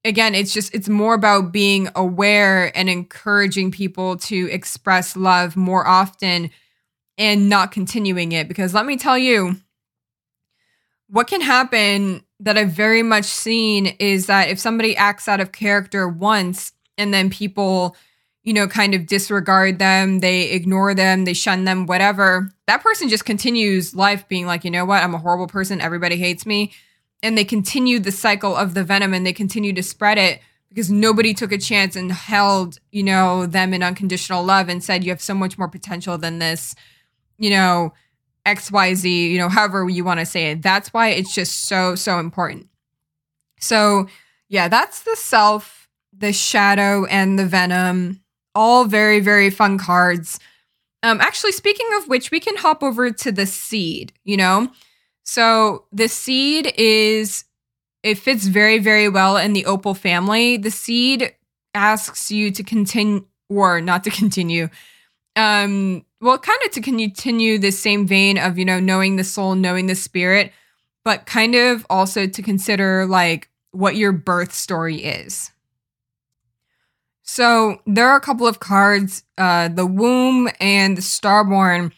Again, it's just, it's more about being aware and encouraging people to express love more often and not continuing it. Because let me tell you, what can happen that I've very much seen is that if somebody acts out of character once and then people, you know, kind of disregard them, they ignore them, they shun them, whatever, that person just continues life being like, you know what, I'm a horrible person, everybody hates me. And they continued the cycle of the venom and they continued to spread it because nobody took a chance and held, you know, them in unconditional love and said, you have so much more potential than this, you know, XYZ, you know, however you want to say it. That's why it's just so, so important. So, yeah, that's the self, the shadow, and the venom. All very, very fun cards. Um, actually, speaking of which, we can hop over to the seed, you know? So the seed is it fits very very well in the opal family. The seed asks you to continue or not to continue. Um well kind of to continue the same vein of, you know, knowing the soul, knowing the spirit, but kind of also to consider like what your birth story is. So there are a couple of cards, uh, the womb and the starborn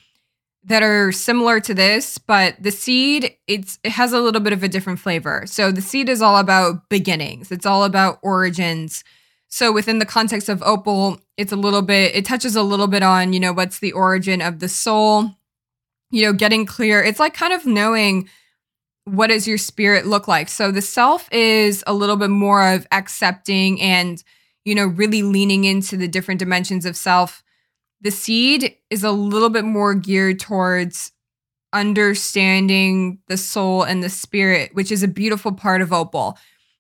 that are similar to this, but the seed it's it has a little bit of a different flavor. So the seed is all about beginnings. It's all about origins. So within the context of opal, it's a little bit it touches a little bit on, you know, what's the origin of the soul? You know, getting clear. It's like kind of knowing what does your spirit look like. So the self is a little bit more of accepting and you know, really leaning into the different dimensions of self the seed is a little bit more geared towards understanding the soul and the spirit, which is a beautiful part of Opal.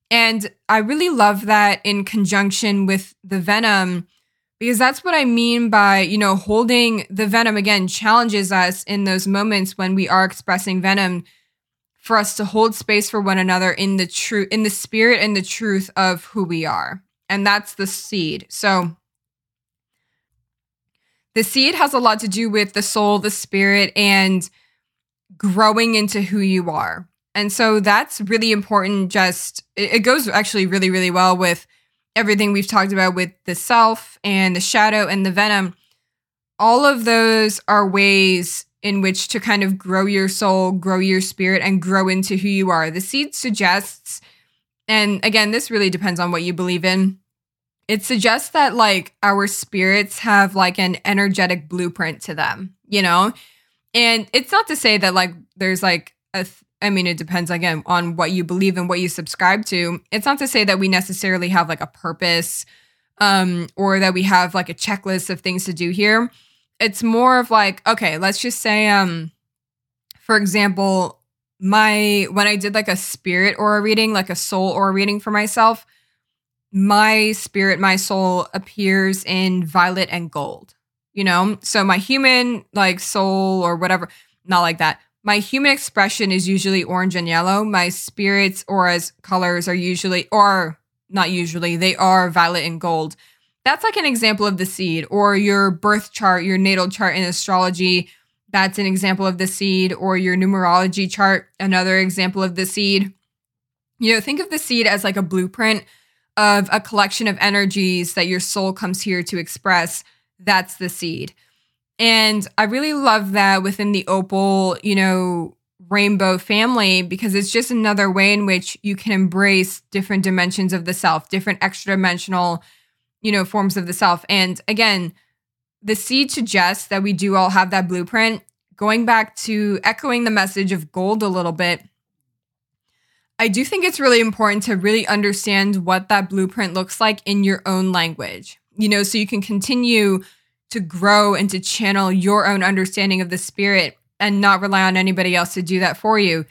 And I really love that in conjunction with the venom because that's what I mean by, you know, holding the venom again challenges us in those moments when we are expressing venom for us to hold space for one another in the truth in the spirit and the truth of who we are. And that's the seed. So the seed has a lot to do with the soul, the spirit, and growing into who you are. And so that's really important. Just it, goes actually really, really well with everything we've talked about with the self and the shadow and the venom. All of those are ways in which to kind of grow your soul, grow your spirit, and grow into who you are. The seed suggests, and again, this really depends on what you believe in it suggests that like our spirits have like an energetic blueprint to them, you know? And it's not to say that like there's like a th- I mean, it depends again on what you believe and what you subscribe to. It's not to say that we necessarily have like a purpose um, or that we have like a checklist of things to do here. It's more of like, okay, let's just say, um, for example, my when I did like a spirit aura reading, like a soul aura reading for myself, my spirit, my soul appears in violet and gold, you know? So my human like soul or whatever, not like that. My human expression is usually orange and yellow. My spirits aura colors are usually, or not usually, they are violet and gold. that's like an example of the seed, or your birth chart, your natal chart in astrology. That's an example of the seed, or your numerology chart, another example of the seed. You know, think of the seed as like a blueprint of a collection of energies that your soul comes here to express. That's the seed. And I really love that within the opal, you know, rainbow family because it's just another way in which you can embrace different dimensions of the self, different extra dimensional, you know, forms of the self. And again, the seed suggests that we do all have that blueprint. Going back to echoing the message of gold a little bit, I do think it's really important to really understand what that blueprint looks like in your own language, you know, so you can continue to grow and to channel your own understanding of the spirit and not rely on anybody else to do that for you.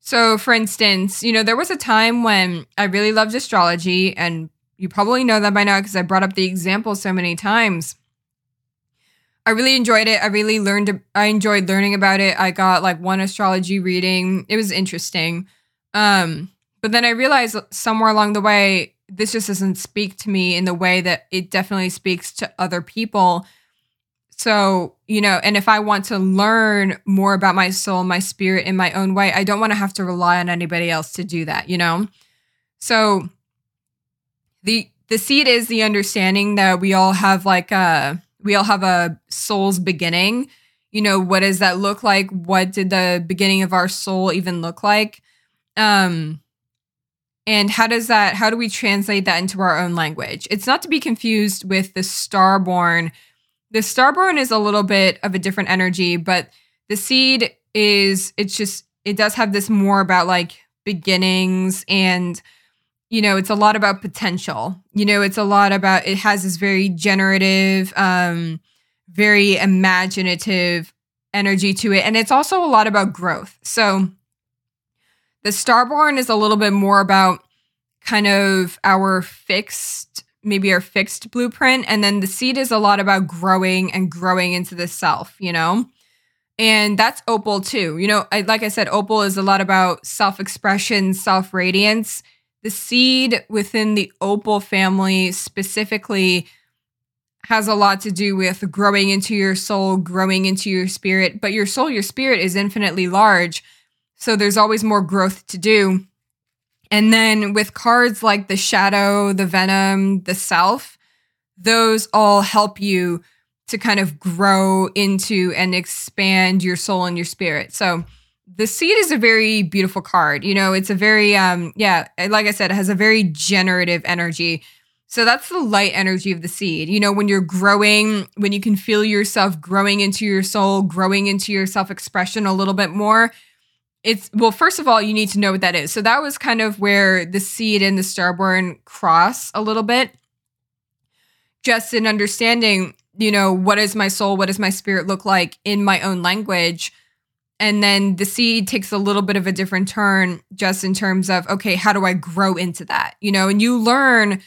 So, for instance, you know, there was a time when I really loved astrology, and you probably know that by now because I brought up the example so many times. I really enjoyed it. I really learned, I enjoyed learning about it. I got like one astrology reading, it was interesting. Um, but then I realized somewhere along the way, this just doesn't speak to me in the way that it definitely speaks to other people. So, you know, and if I want to learn more about my soul, my spirit in my own way, I don't want to have to rely on anybody else to do that, you know? So the the seed is the understanding that we all have like a we all have a soul's beginning. You know, what does that look like? What did the beginning of our soul even look like? Um, and how does that, how do we translate that into our own language? It's not to be confused with the starborn. The starborn is a little bit of a different energy, but the seed is, it's just, it does have this more about like beginnings and, you know, it's a lot about potential. You know, it's a lot about, it has this very generative, um, very imaginative energy to it. And it's also a lot about growth. So, the Starborn is a little bit more about kind of our fixed, maybe our fixed blueprint. And then the seed is a lot about growing and growing into the self, you know? And that's Opal too. You know, I, like I said, Opal is a lot about self expression, self radiance. The seed within the Opal family specifically has a lot to do with growing into your soul, growing into your spirit. But your soul, your spirit is infinitely large. So there's always more growth to do. And then with cards like the shadow, the venom, the self, those all help you to kind of grow into and expand your soul and your spirit. So the seed is a very beautiful card. You know, it's a very um yeah, like I said, it has a very generative energy. So that's the light energy of the seed. You know, when you're growing, when you can feel yourself growing into your soul, growing into your self-expression a little bit more, it's well first of all you need to know what that is. So that was kind of where the seed and the starborn cross a little bit. Just in understanding you know what is my soul? What does my spirit look like in my own language? And then the seed takes a little bit of a different turn just in terms of okay how do i grow into that? You know and you learn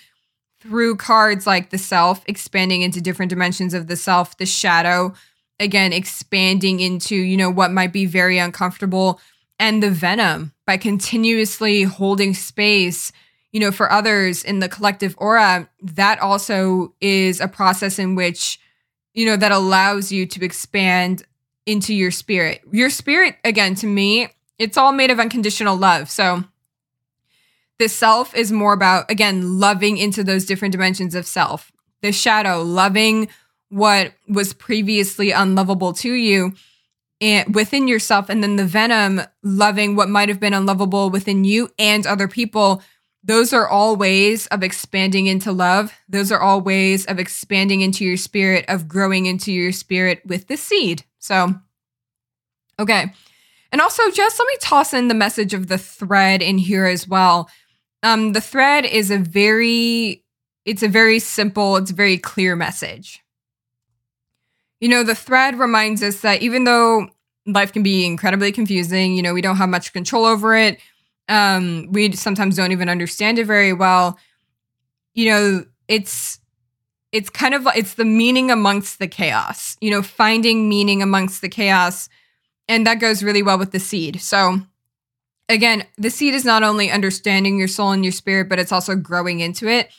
through cards like the self expanding into different dimensions of the self the shadow again expanding into you know what might be very uncomfortable and the venom by continuously holding space you know for others in the collective aura that also is a process in which you know that allows you to expand into your spirit. Your spirit again to me it's all made of unconditional love. So the self is more about again loving into those different dimensions of self. The shadow loving what was previously unlovable to you and within yourself and then the venom loving what might have been unlovable within you and other people those are all ways of expanding into love. Those are all ways of expanding into your spirit of growing into your spirit with the seed. So okay. And also just let me toss in the message of the thread in here as well. Um the thread is a very it's a very simple it's a very clear message you know, the thread reminds us that even though life can be incredibly confusing, you know, we don't have much control over it. Um, we sometimes don't even understand it very well. You know, it's it's kind of it's the meaning amongst the chaos. You know, finding meaning amongst the chaos, and that goes really well with the seed. So again, the seed is not only understanding your soul and your spirit, but it's also growing into it.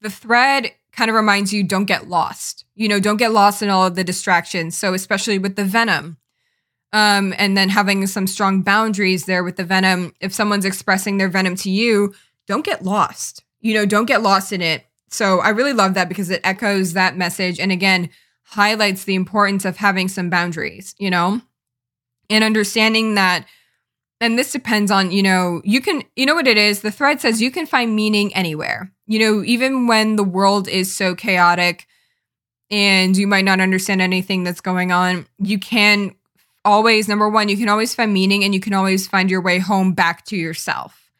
The thread kind of reminds you don't get lost. You know, don't get lost in all of the distractions. So, especially with the venom, um, and then having some strong boundaries there with the venom. If someone's expressing their venom to you, don't get lost. You know, don't get lost in it. So, I really love that because it echoes that message. And again, highlights the importance of having some boundaries, you know, and understanding that. And this depends on, you know, you can, you know what it is? The thread says you can find meaning anywhere. You know, even when the world is so chaotic and you might not understand anything that's going on, you can always, number one, you can always find meaning and you can always find your way home back to yourself.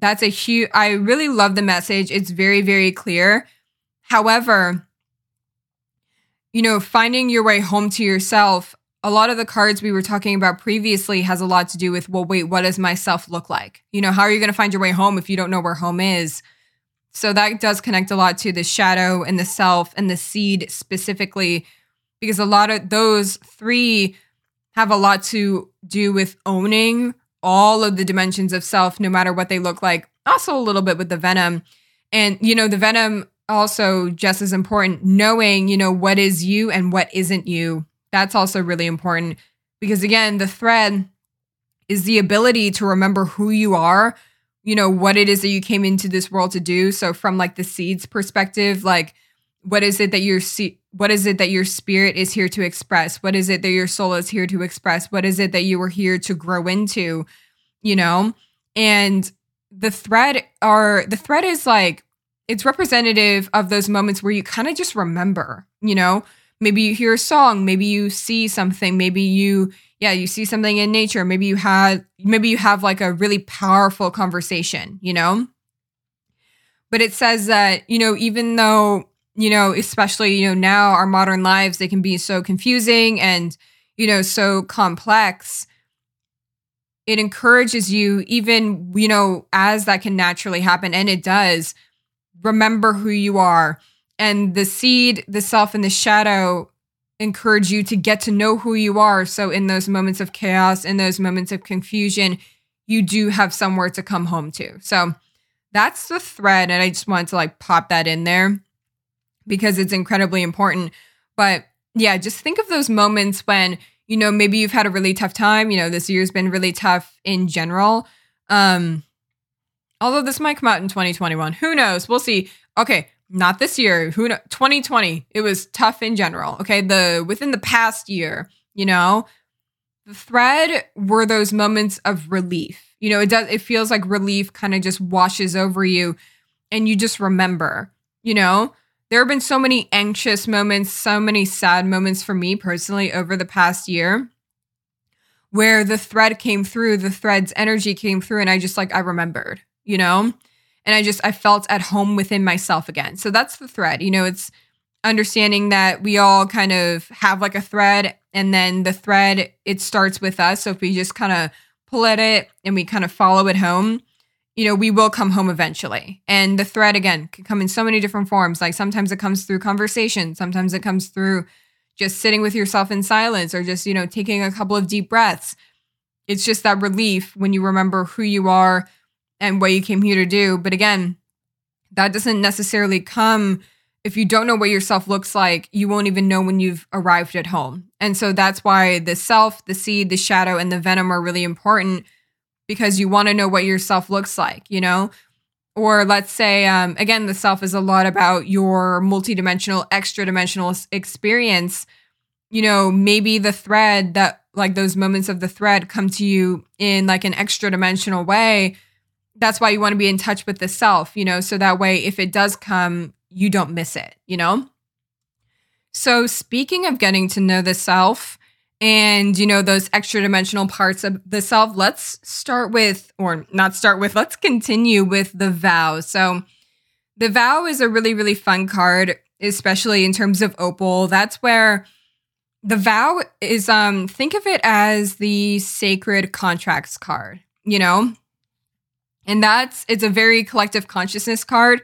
That's a huge, I really love the message. It's very, very clear. However, you know, finding your way home to yourself, a lot of the cards we were talking about previously has a lot to do with, well, wait, what does myself look like? You know, how are you going to find your way home if you don't know where home is? So that does connect a lot to the shadow and the self and the seed specifically, because a lot of those three have a lot to do with owning all of the dimensions of self, no matter what they look like. Also, a little bit with the venom. And, you know, the venom also just as important knowing you know what is you and what isn't you that's also really important because again the thread is the ability to remember who you are you know what it is that you came into this world to do. So from like the seeds perspective like what is it that your se- what is it that your spirit is here to express? What is it that your soul is here to express? What is it that you were here to grow into you know? And the thread are the thread is like it's representative of those moments where you kind of just remember, you know, maybe you hear a song, maybe you see something, maybe you yeah, you see something in nature, maybe you had maybe you have like a really powerful conversation, you know? But it says that, you know, even though, you know, especially, you know, now our modern lives they can be so confusing and, you know, so complex, it encourages you even, you know, as that can naturally happen and it does remember who you are. And the seed, the self, and the shadow encourage you to get to know who you are. So, in those moments of chaos, in those moments of confusion, you do have somewhere to come home to. So, that's the thread. And I just wanted to like pop that in there because it's incredibly important. But yeah, just think of those moments when, you know, maybe you've had a really tough time. You know, this year's been really tough in general. Um, Although this might come out in 2021. Who knows? We'll see. Okay, not this year. Who know 2020. It was tough in general. Okay, the within the past year, you know, the thread were those moments of relief. You know, it does it feels like relief kind of just washes over you and you just remember, you know? There have been so many anxious moments, so many sad moments for me personally over the past year where the thread came through, the thread's energy came through and I just like I remembered you know? And I just, I felt at home within myself again. So that's the thread. You know, it's understanding that we all kind of have like a thread and then the thread, it starts with us. So if we just kind of pull at it and we kind of follow it home, you know, we will come home eventually. And the thread, again, can come in so many different forms. Like sometimes it comes through conversation, sometimes it comes through just sitting with yourself in silence or just, you know, taking a couple of deep breaths. It's just that relief when you remember who you are, and what you came here to do. But again, that doesn't necessarily come if you don't know what yourself looks like, you won't even know when you've arrived at home. And so that's why the self, the seed, the shadow, and the venom are really important because you want to know what yourself looks like, you know? Or let's say, um, again, the self is a lot about your multidimensional, extra dimensional experience. You know, maybe the thread that, like those moments of the thread come to you in like an extra dimensional way that's why you want to be in touch with the self, you know, so that way if it does come, you don't miss it, you know? So, speaking of getting to know the self and, you know, those extra dimensional parts of the self, let's start with, or not start with, let's continue with the vow. So, the vow is a really, really fun card, especially in terms of opal. That's where the vow is, um, think of it as the sacred contracts card, you know? And that's it's a very collective consciousness card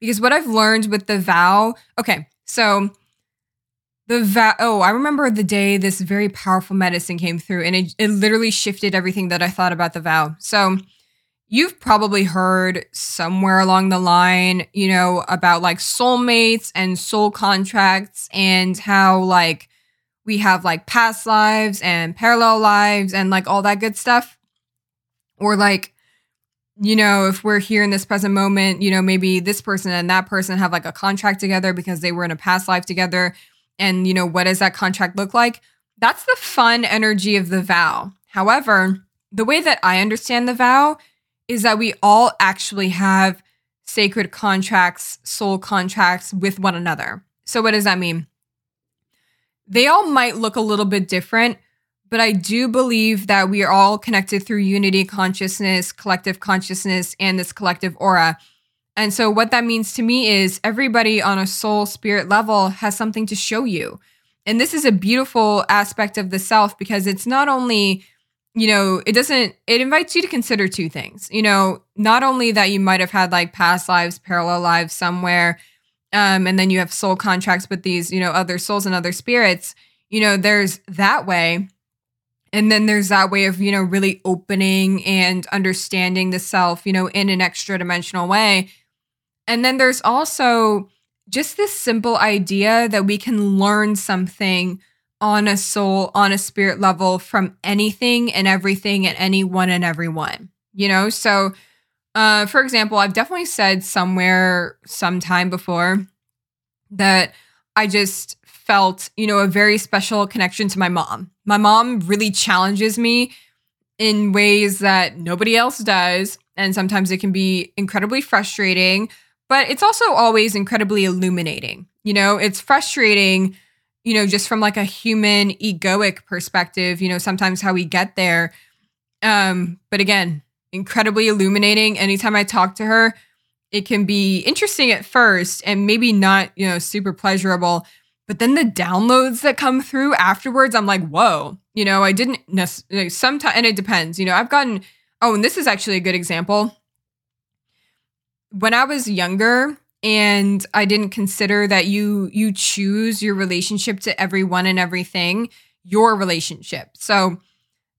because what I've learned with the vow, okay, so the vow oh, I remember the day this very powerful medicine came through and it, it literally shifted everything that I thought about the vow. So you've probably heard somewhere along the line, you know, about like soulmates and soul contracts and how like we have like past lives and parallel lives and like all that good stuff. Or like, you know, if we're here in this present moment, you know, maybe this person and that person have like a contract together because they were in a past life together. And, you know, what does that contract look like? That's the fun energy of the vow. However, the way that I understand the vow is that we all actually have sacred contracts, soul contracts with one another. So, what does that mean? They all might look a little bit different, but I do believe that we are all connected through unity consciousness, collective consciousness, and this collective aura. And so, what that means to me is everybody on a soul spirit level has something to show you. And this is a beautiful aspect of the self because it's not only, you know, it doesn't, it invites you to consider two things. You know, not only that you might have had like past lives, parallel lives somewhere, um, and then you have soul contracts with these, you know, other souls and other spirits, you know, there's that way and then there's that way of, you know, really opening and understanding the self, you know, in an extra dimensional way. And then there's also just this simple idea that we can learn something on a soul, on a spirit level from anything and everything and anyone and everyone, you know? So, uh, for example, I've definitely said somewhere sometime before that I just felt, you know, a very special connection to my mom. My mom really challenges me in ways that nobody else does. And sometimes it can be incredibly frustrating, but it's also always incredibly illuminating. You know, it's frustrating, you know, just from like a human egoic perspective, you know, sometimes how we get there. Um, but again, incredibly illuminating. Anytime I talk to her, it can be interesting at first and maybe not, you know, super pleasurable, but then the downloads that come through afterwards, I'm like, whoa, you know, I didn't necessarily, sometimes, and it depends, you know, I've gotten, oh, and this is actually a good example. When I was younger, and I didn't consider that you you choose your relationship to everyone and everything, your relationship. So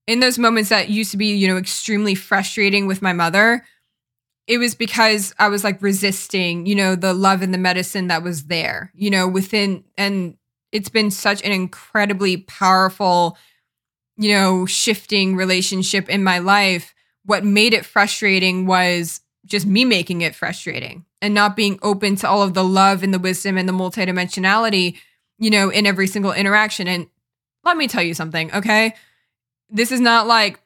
in those moments that used to be, you know, extremely frustrating with my mother, it was because I was like resisting, you know, the love and the medicine that was there, you know, within and it's been such an incredibly powerful, you know, shifting relationship in my life. What made it frustrating was just me making it frustrating and not being open to all of the love and the wisdom and the multidimensionality, you know, in every single interaction. And let me tell you something, okay? This is not like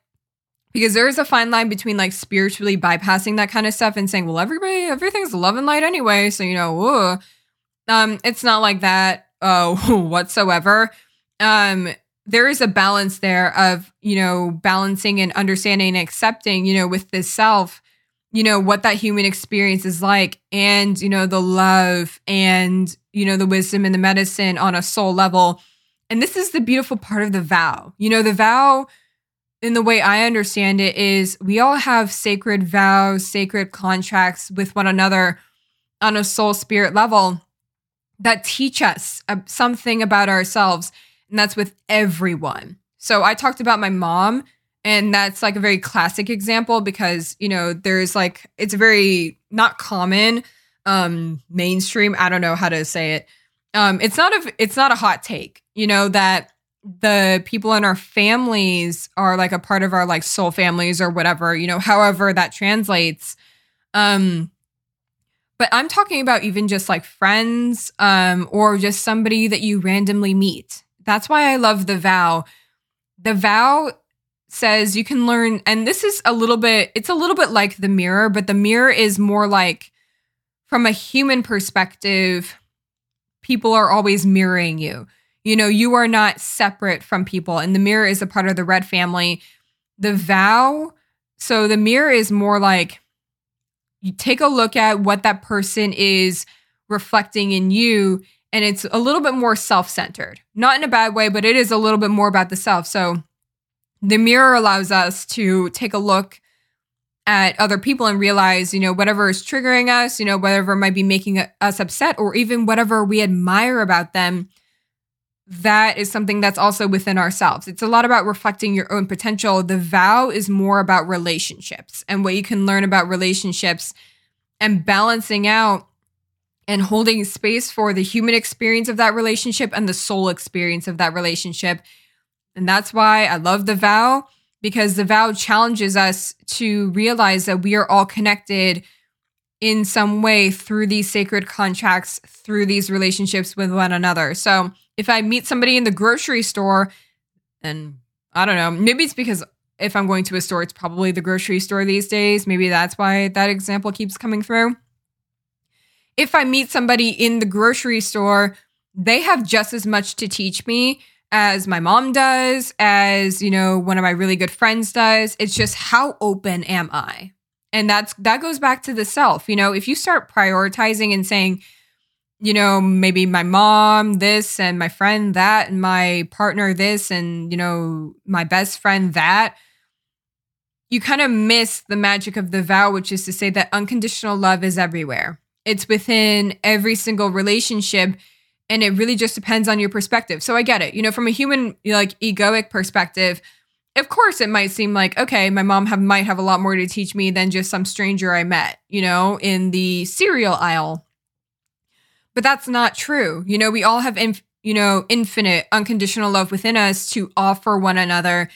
because there is a fine line between like spiritually bypassing that kind of stuff and saying, well, everybody, everything's love and light anyway. So, you know, um, it's not like that uh, whatsoever. Um, there is a balance there of, you know, balancing and understanding and accepting, you know, with this self, you know, what that human experience is like and, you know, the love and, you know, the wisdom and the medicine on a soul level. And this is the beautiful part of the vow. You know, the vow in the way I understand it is we all have sacred vows, sacred contracts with one another on a soul spirit level that teach us something about ourselves. And that's with everyone. So I talked about my mom, and that's like a very classic example because, you know, there's like, it's very not common, um, mainstream. I don't know how to say it. Um, it's not a, it's not a hot take, you know, that the people in our families are like a part of our like soul families or whatever, you know, however that translates. Um but I'm talking about even just like friends um or just somebody that you randomly meet. That's why I love the vow. The vow says you can learn and this is a little bit it's a little bit like the mirror, but the mirror is more like from a human perspective people are always mirroring you you know, you are not separate from people. And the mirror is a part of the red family. The vow, so the mirror is more like you take a look at what that person is reflecting in you. And it's a little bit more self centered, not in a bad way, but it is a little bit more about the self. So the mirror allows us to take a look at other people and realize, you know, whatever is triggering us, you know, whatever might be making us upset, or even whatever we admire about them that is something that's also within ourselves. It's a lot about reflecting your own potential. The vow is more about relationships and what you can learn about relationships and balancing out and holding space for the human experience of that relationship and the soul experience of that relationship. And that's why I love the vow because the vow challenges us to realize that we are all connected in some way through these sacred contracts, through these relationships with one another. So if I meet somebody in the grocery store, and I don't know, maybe it's because if I'm going to a store, it's probably the grocery store these days. Maybe that's why that example keeps coming through. If I meet somebody in the grocery store, they have just as much to teach me as my mom does, as, you know, one of my really good friends does. It's just how open am I? And that's that goes back to the self. You know, if you start prioritizing and saying, you know, maybe my mom this and my friend that and my partner this and, you know, my best friend that, you kind of miss the magic of the vow, which is to say that unconditional love is everywhere. It's within every single relationship and it really just depends on your perspective. So I get it. You know, from a human like egoic perspective, of course it might seem like okay, my mom have might have a lot more to teach me than just some stranger I met, you know, in the cereal aisle but that's not true. You know, we all have, inf- you know, infinite unconditional love within us to offer one another.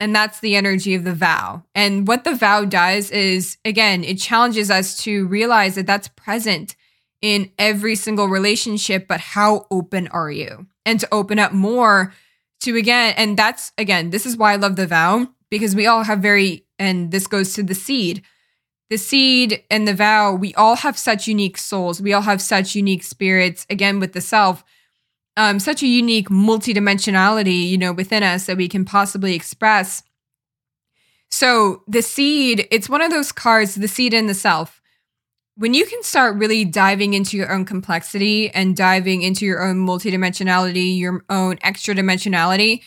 And that's the energy of the vow. And what the vow does is, again, it challenges us to realize that that's present in every single relationship, but how open are you? And to open up more to, again, and that's, again, this is why I love the vow, because we all have very, and this goes to the seed the seed and the vow, we all have such unique souls. We all have such unique spirits, again, with the self, um, such a unique multidimensionality, you know, within us that we can possibly express. So the seed, it's one of those cards, the seed and the self. When you can start really diving into your own complexity and diving into your own multidimensionality, your own extra dimensionality,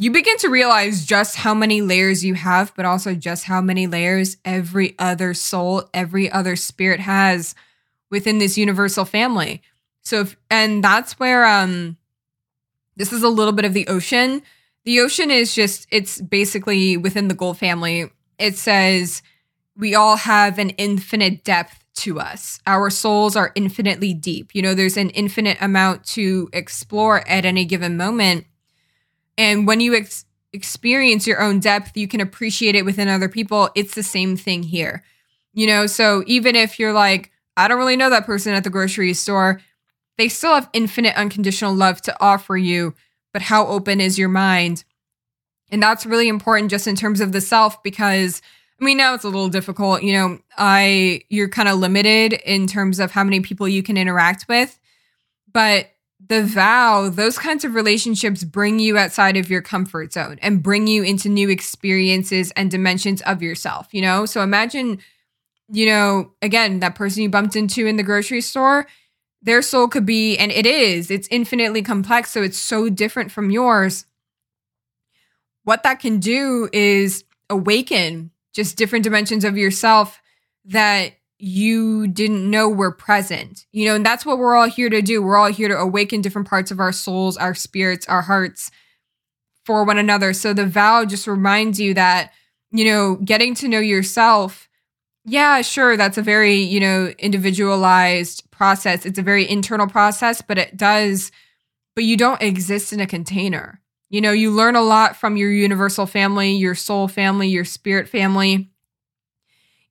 you begin to realize just how many layers you have, but also just how many layers every other soul, every other spirit has within this universal family. So, if, and that's where, um, this is a little bit of the ocean. The ocean is just, it's basically within the gold family. It says we all have an infinite depth to us. Our souls are infinitely deep. You know, there's an infinite amount to explore at any given moment. And when you ex- experience your own depth, you can appreciate it within other people. It's the same thing here. You know, so even if you're like, I don't really know that person at the grocery store, they still have infinite unconditional love to offer you. But how open is your mind? And that's really important just in terms of the self because I mean now it's a little difficult, you know, I you're kind of limited in terms of how many people you can interact with. But the vow, those kinds of relationships bring you outside of your comfort zone and bring you into new experiences and dimensions of yourself, you know? So imagine, you know, again, that person you bumped into in the grocery store, their soul could be, and it is, it's infinitely complex. So it's so different from yours. What that can do is awaken just different dimensions of yourself that you didn't know were present. You know, and that's what we're all here to do. We're all here to awaken different parts of our souls, our spirits, our hearts for one another. So the vow just reminds you that, you know, getting to know yourself, yeah, sure, that's a very, you know, individualized process. It's a very internal process, but it does, but you don't exist in a container. You know, you learn a lot from your universal family, your soul family, your spirit family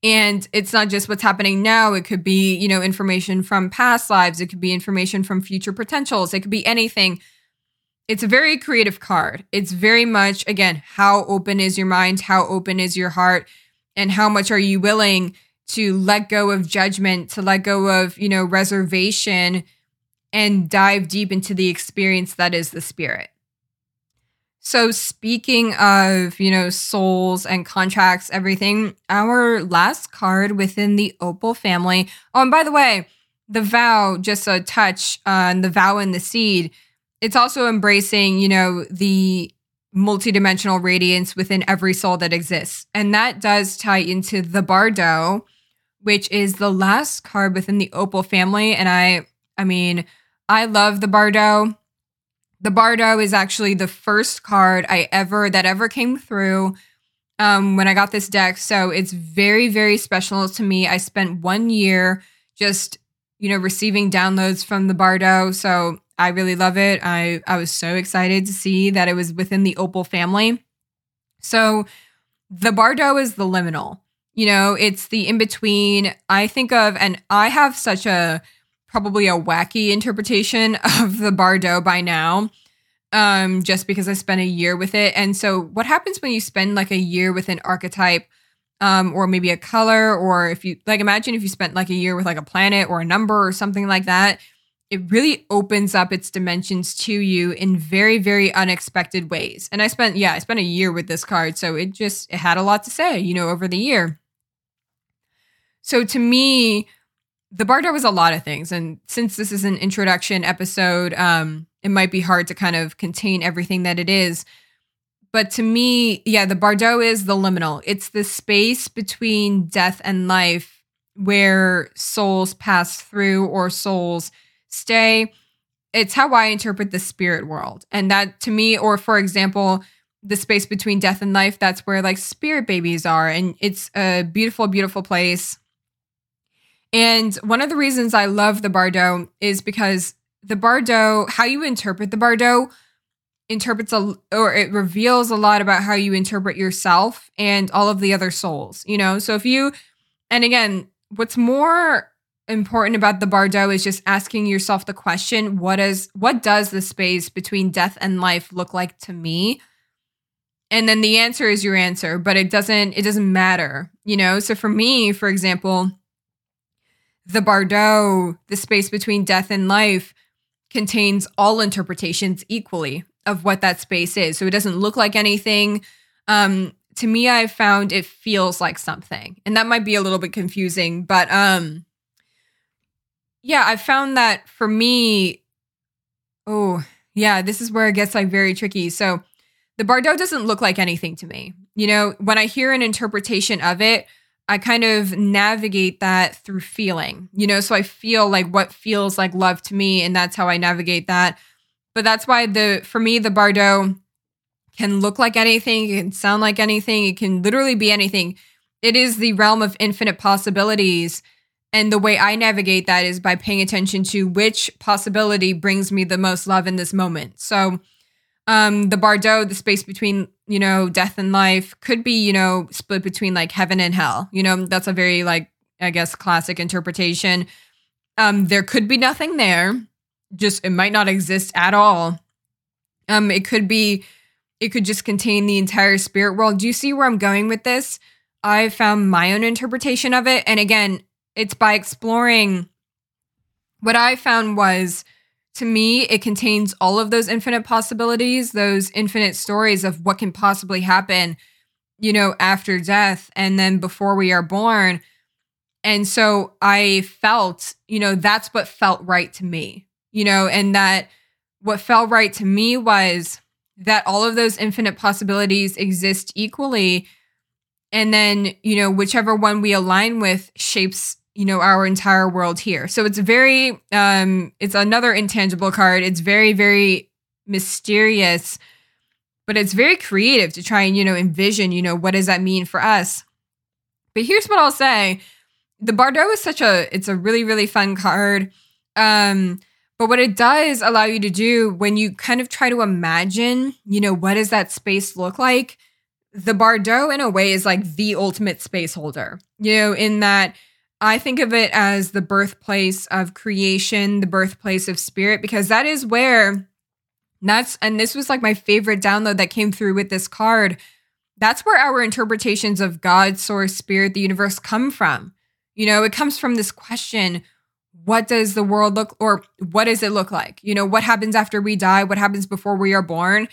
and it's not just what's happening now. It could be, you know, information from past lives. It could be information from future potentials. It could be anything. It's a very creative card. It's very much, again, how open is your mind? How open is your heart? And how much are you willing to let go of judgment, to let go of, you know, reservation and dive deep into the experience that is the spirit? So speaking of, you know, souls and contracts, everything, our last card within the Opal family. Oh, and by the way, the vow, just a touch on the vow and the seed, it's also embracing, you know, the multidimensional radiance within every soul that exists. And that does tie into the Bardo, which is the last card within the Opal family. And I, I mean, I love the Bardo The Bardo is actually the first card I ever that ever came through um, when I got this deck. So it's very, very special to me. I spent one year just, you know, receiving downloads from the Bardo. So I really love it. I, I was so excited to see that it was within the Opal family. So the Bardo is the liminal. You know, it's the in between. I think of, and I have such a probably a wacky interpretation of the Bardo by now um, just because I spent a year with it. And so, what happens when you spend like a year with an archetype, um, or maybe a color, or if you like, imagine if you spent like a year with like a planet or a number or something like that, it really opens up its dimensions to you in very, very unexpected ways. And I spent, yeah, I spent a year with this card, so it just it had a lot to say, you know, over the year. So to me, the Bardo was a lot of things, and since this is an introduction episode, um, it might be hard to kind of contain everything that it is. But to me, yeah, the Bardo is the liminal. It's the space between death and life where souls pass through or souls stay. It's how I interpret the spirit world. And that to me, or for example, the space between death and life, that's where like spirit babies are. And it's a beautiful, beautiful place. And one of the reasons I love the Bardo is because the Bardo, how you interpret the Bardo interprets a or it reveals a lot about how you interpret yourself and all of the other souls, you know? So if you and again, what's more important about the Bardo is just asking yourself the question, what is what does the space between death and life look like to me? And then the answer is your answer, but it doesn't it doesn't matter, you know? So for me, for example, the Bardo, the space between death and life, contains all interpretations equally of what that space is. So it doesn't look like anything. Um, to me, I've found it feels like something. And that might be a little bit confusing, but um yeah, I found that for me, oh, yeah, this is where it gets like very tricky. So the Bardo doesn't look like anything to me. You know, when I hear an interpretation of it, I kind of navigate that through feeling, you know, so I feel like what feels like love to me, and that's how I navigate that. But that's why the for me the Bardo can look like anything, it can sound like anything, it can literally be anything. It is the realm of infinite possibilities. And the way I navigate that is by paying attention to which possibility brings me the most love in this moment. So um, the Bardo, the space between, you know, death and life could be, you know, split between like heaven and hell. You know, that's a very like, I guess, classic interpretation. Um, there could be nothing there. Just it might not exist at all. Um, it could be, it could just contain the entire spirit world. Do you see where I'm going with this? I found my own interpretation of it. And again, it's by exploring what I found was to me, it contains all of those infinite possibilities, those infinite stories of what can possibly happen, you know, after death and then before we are born. And so I felt, you know, that's what felt right to me, you know, and that what felt right to me was that all of those infinite possibilities exist equally. And then, you know, whichever one we align with shapes you know our entire world here. So it's very um it's another intangible card. It's very very mysterious but it's very creative to try and you know envision you know what does that mean for us. But here's what i'll say. The bardo is such a it's a really really fun card. Um but what it does allow you to do when you kind of try to imagine you know what does that space look like? The bardo in a way is like the ultimate space holder you know in that I think of it as the birthplace of creation, the birthplace of spirit, because that is where that's, and this was like my favorite download that came through with this card. That's where our interpretations of God, source, spirit, the universe come from. You know, it comes from this question what does the world look or what does it look like? You know, what happens after we die? What happens before we are born?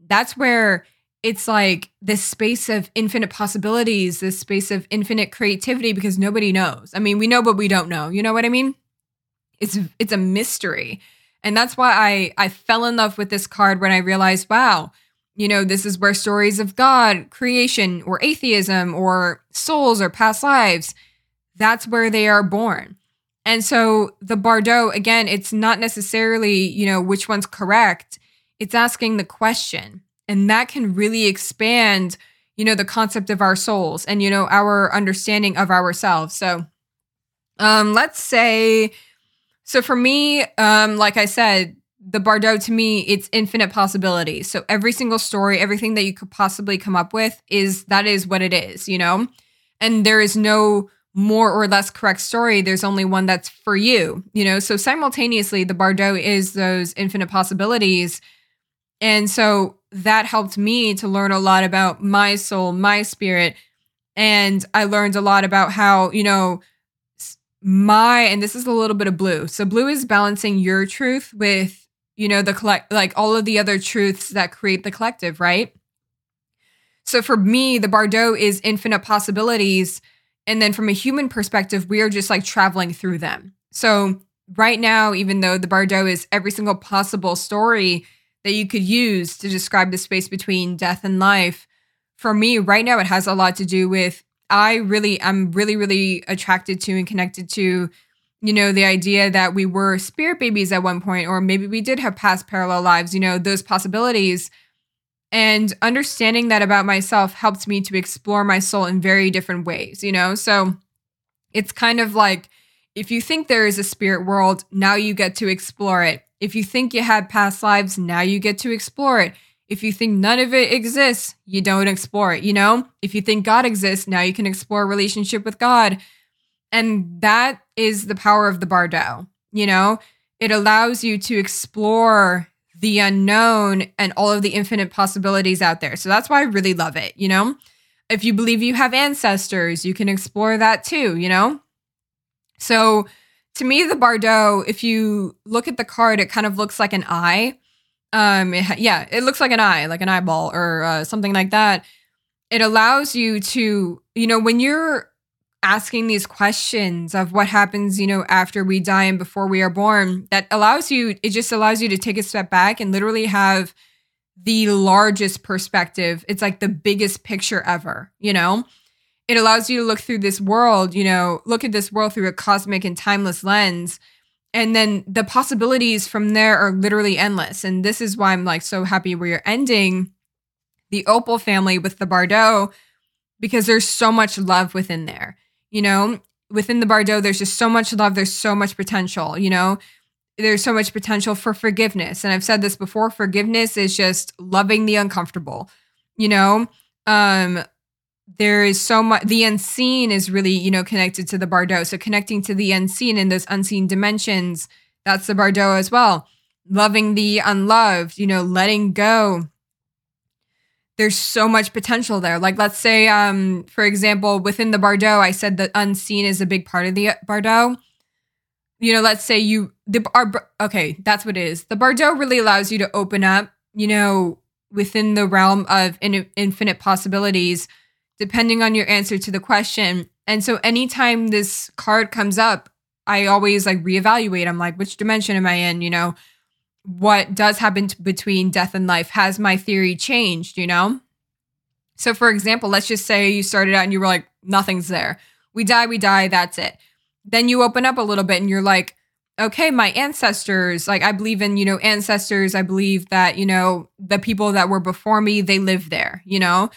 That's where it's like this space of infinite possibilities, this space of infinite creativity because nobody knows. I mean, we know but we don't know. You know what I mean? It's it's a mystery. And that's why I I fell in love with this card when I realized, wow, you know, this is where stories of God, creation, or atheism, or souls, or past lives, that's where they are born. And so the Bardo, again, it's not necessarily, you know, which one's correct it's asking the question. And that can really expand, you know, the concept of our souls and, you know, our understanding of ourselves. So, um, let's say, so for me, um, like I said, the Bardo to me, it's infinite possibilities. So every single story, everything that you could possibly come up with is that is what it is, you know? And there is no more or less correct story. There's only one that's for you, you know? So simultaneously, the Bardo is those infinite possibilities. And so that helped me to learn a lot about my soul, my spirit. And I learned a lot about how, you know, my, and this is a little bit of blue. So blue is balancing your truth with you know, the collect, like all of the other truths that create the collective, right? So for me, the Bardo is infinite possibilities. And then from a human perspective, we are just like traveling through them. So right now, even though the Bardo is every single possible story that you could use to describe the space between death and life, for me, right now, it has a lot to do with I really, I'm really, really attracted to and connected to you know, the idea that we were spirit babies at one point, or maybe we did have past parallel lives, you know, those possibilities. And understanding that about myself helped me to explore my soul in very different ways, you know? So it's kind of like if you think there is a spirit world, now you get to explore it. If you think you had past lives, now you get to explore it. If you think none of it exists, you don't explore it, you know? If you think God exists, now you can explore relationship with God. And that is the power of the Bardo. You know, it allows you to explore the unknown and all of the infinite possibilities out there. So that's why I really love it. You know, if you believe you have ancestors, you can explore that too, you know? So to me, the Bardo, if you look at the card, it kind of looks like an eye. Um, it, yeah, it looks like an eye, like an eyeball or uh, something like that. It allows you to, you know, when you're asking these questions of what happens, you know, after we die and before we are born, that allows you, it just allows you to take a step back and literally have the largest perspective. It's like the biggest picture ever, you know? It allows you to look through this world, you know, look at this world through a cosmic and timeless lens. And then the possibilities from there are literally endless. And this is why I'm like so happy we are ending the Opal family with the Bardo because there's so much love within there you know, within the Bardo, there's just so much love, there's so much potential, you know, there's so much potential for forgiveness. And I've said this before forgiveness is just loving the uncomfortable, you know, um, there is so much the unseen is really you know connected to the bardo so connecting to the unseen and those unseen dimensions that's the bardo as well loving the unloved you know letting go there's so much potential there. Like let's say, um, for example, within the Bardo, I said that unseen is a big part of the Bardo. You know, let's say you the our, okay, that's what it is. The Bardo really allows you to open up, you know, within the realm of in, infinite possibilities, depending on your answer to the question. And so anytime this card comes up, I always like reevaluate. I'm like, which dimension am I in? You know, what does happen between death and life has my theory changed you know so for example let's just say you started out and you were like nothing's there we die we die that's it then you open up a little bit and you're like okay my ancestors like i believe in you know ancestors i believe that you know the people that were before me they live there you know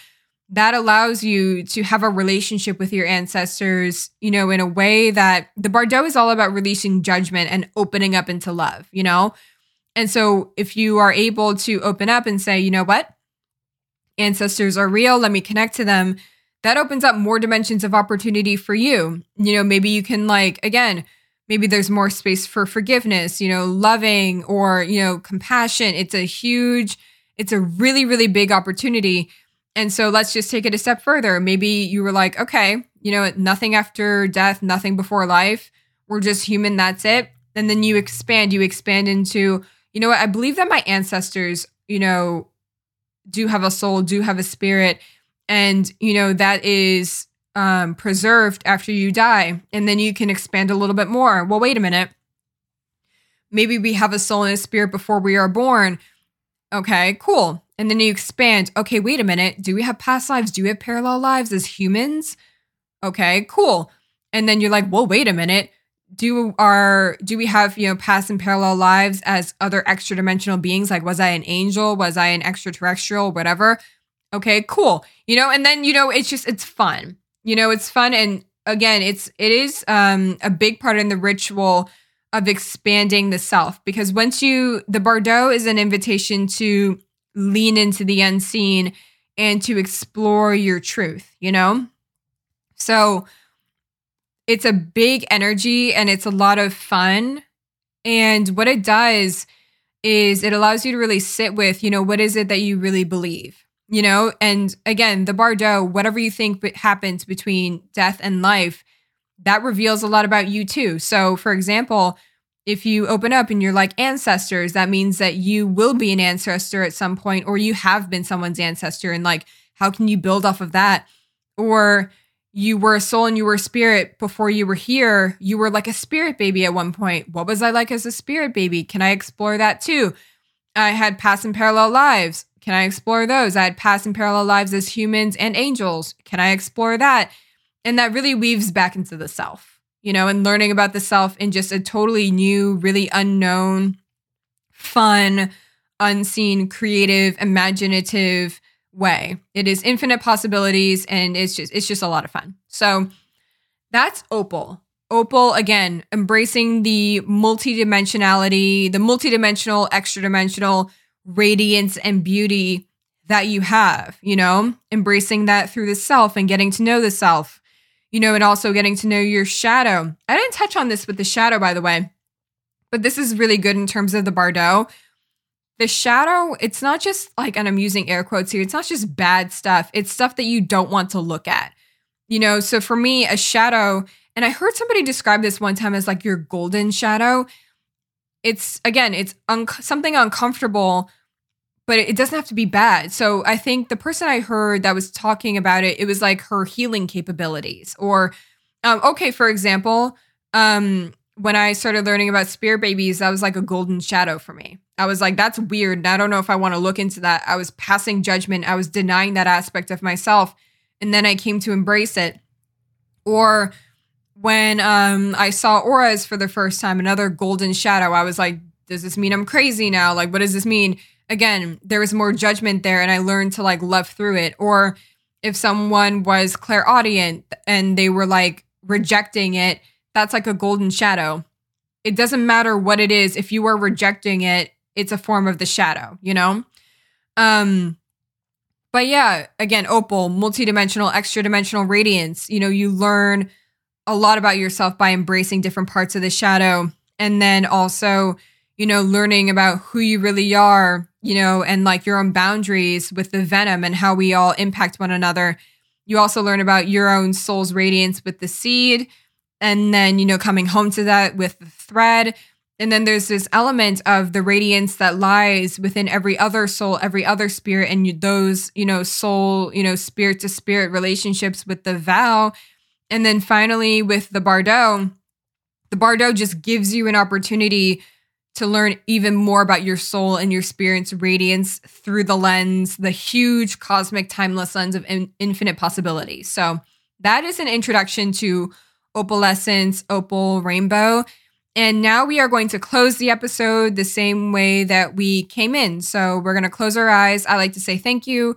that allows you to have a relationship with your ancestors you know in a way that the bardo is all about releasing judgment and opening up into love you know and so if you are able to open up and say, you know what? Ancestors are real, let me connect to them. That opens up more dimensions of opportunity for you. You know, maybe you can like again, maybe there's more space for forgiveness, you know, loving or, you know, compassion. It's a huge it's a really really big opportunity. And so let's just take it a step further. Maybe you were like, okay, you know, nothing after death, nothing before life. We're just human, that's it. And then you expand, you expand into you know what? I believe that my ancestors, you know, do have a soul, do have a spirit, and you know that is um, preserved after you die, and then you can expand a little bit more. Well, wait a minute. Maybe we have a soul and a spirit before we are born. Okay, cool. And then you expand. Okay, wait a minute. Do we have past lives? Do we have parallel lives as humans? Okay, cool. And then you're like, well, wait a minute do our do we have you know past and parallel lives as other extra dimensional beings like was i an angel was i an extraterrestrial whatever okay cool you know and then you know it's just it's fun you know it's fun and again it's it is um a big part in the ritual of expanding the self because once you the bardo is an invitation to lean into the unseen and to explore your truth you know so it's a big energy and it's a lot of fun. And what it does is it allows you to really sit with, you know, what is it that you really believe? You know, and again, the Bardo, whatever you think happens between death and life, that reveals a lot about you too. So, for example, if you open up and you're like ancestors, that means that you will be an ancestor at some point, or you have been someone's ancestor. And like, how can you build off of that? Or you were a soul and you were a spirit before you were here. You were like a spirit baby at one point. What was I like as a spirit baby? Can I explore that too? I had past and parallel lives. Can I explore those? I had past and parallel lives as humans and angels. Can I explore that? And that really weaves back into the self, you know, and learning about the self in just a totally new, really unknown, fun, unseen, creative, imaginative, way. It is infinite possibilities and it's just it's just a lot of fun. So that's Opal. Opal again embracing the multidimensionality, the multidimensional, extra dimensional radiance and beauty that you have, you know, embracing that through the self and getting to know the self, you know, and also getting to know your shadow. I didn't touch on this with the shadow, by the way, but this is really good in terms of the Bardo the shadow, it's not just like, and I'm using air quotes here, it's not just bad stuff. It's stuff that you don't want to look at. You know, so for me, a shadow, and I heard somebody describe this one time as like your golden shadow. It's again, it's un- something uncomfortable, but it doesn't have to be bad. So I think the person I heard that was talking about it, it was like her healing capabilities. Or, um, okay, for example, um, when I started learning about spirit babies, that was like a golden shadow for me. I was like, that's weird. And I don't know if I want to look into that. I was passing judgment. I was denying that aspect of myself. And then I came to embrace it. Or when um, I saw auras for the first time, another golden shadow, I was like, does this mean I'm crazy now? Like, what does this mean? Again, there was more judgment there, and I learned to like love through it. Or if someone was clairaudient and they were like rejecting it, that's like a golden shadow. It doesn't matter what it is. If you are rejecting it, it's a form of the shadow, you know? Um, but yeah, again, opal, multidimensional, extra dimensional radiance. You know, you learn a lot about yourself by embracing different parts of the shadow. And then also, you know, learning about who you really are, you know, and like your own boundaries with the venom and how we all impact one another. You also learn about your own soul's radiance with the seed, and then you know coming home to that with the thread and then there's this element of the radiance that lies within every other soul every other spirit and those you know soul you know spirit to spirit relationships with the vow and then finally with the bardo the bardo just gives you an opportunity to learn even more about your soul and your spirit's radiance through the lens the huge cosmic timeless lens of in- infinite possibilities so that is an introduction to opalescence, opal, rainbow. And now we are going to close the episode the same way that we came in. So we're going to close our eyes. I like to say thank you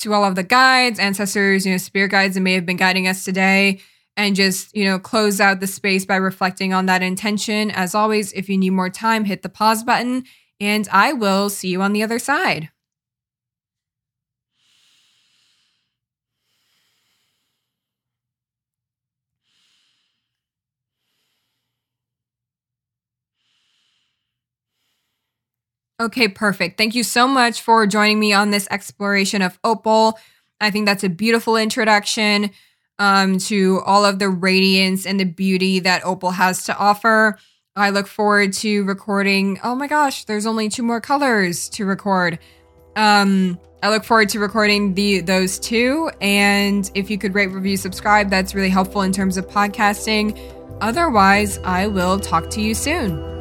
to all of the guides, ancestors, you know, spirit guides that may have been guiding us today and just, you know, close out the space by reflecting on that intention. As always, if you need more time, hit the pause button and I will see you on the other side. Okay, perfect. Thank you so much for joining me on this exploration of Opal. I think that's a beautiful introduction um, to all of the radiance and the beauty that Opal has to offer. I look forward to recording. Oh my gosh, there's only two more colors to record. Um, I look forward to recording the those two. And if you could rate, review, subscribe, that's really helpful in terms of podcasting. Otherwise, I will talk to you soon.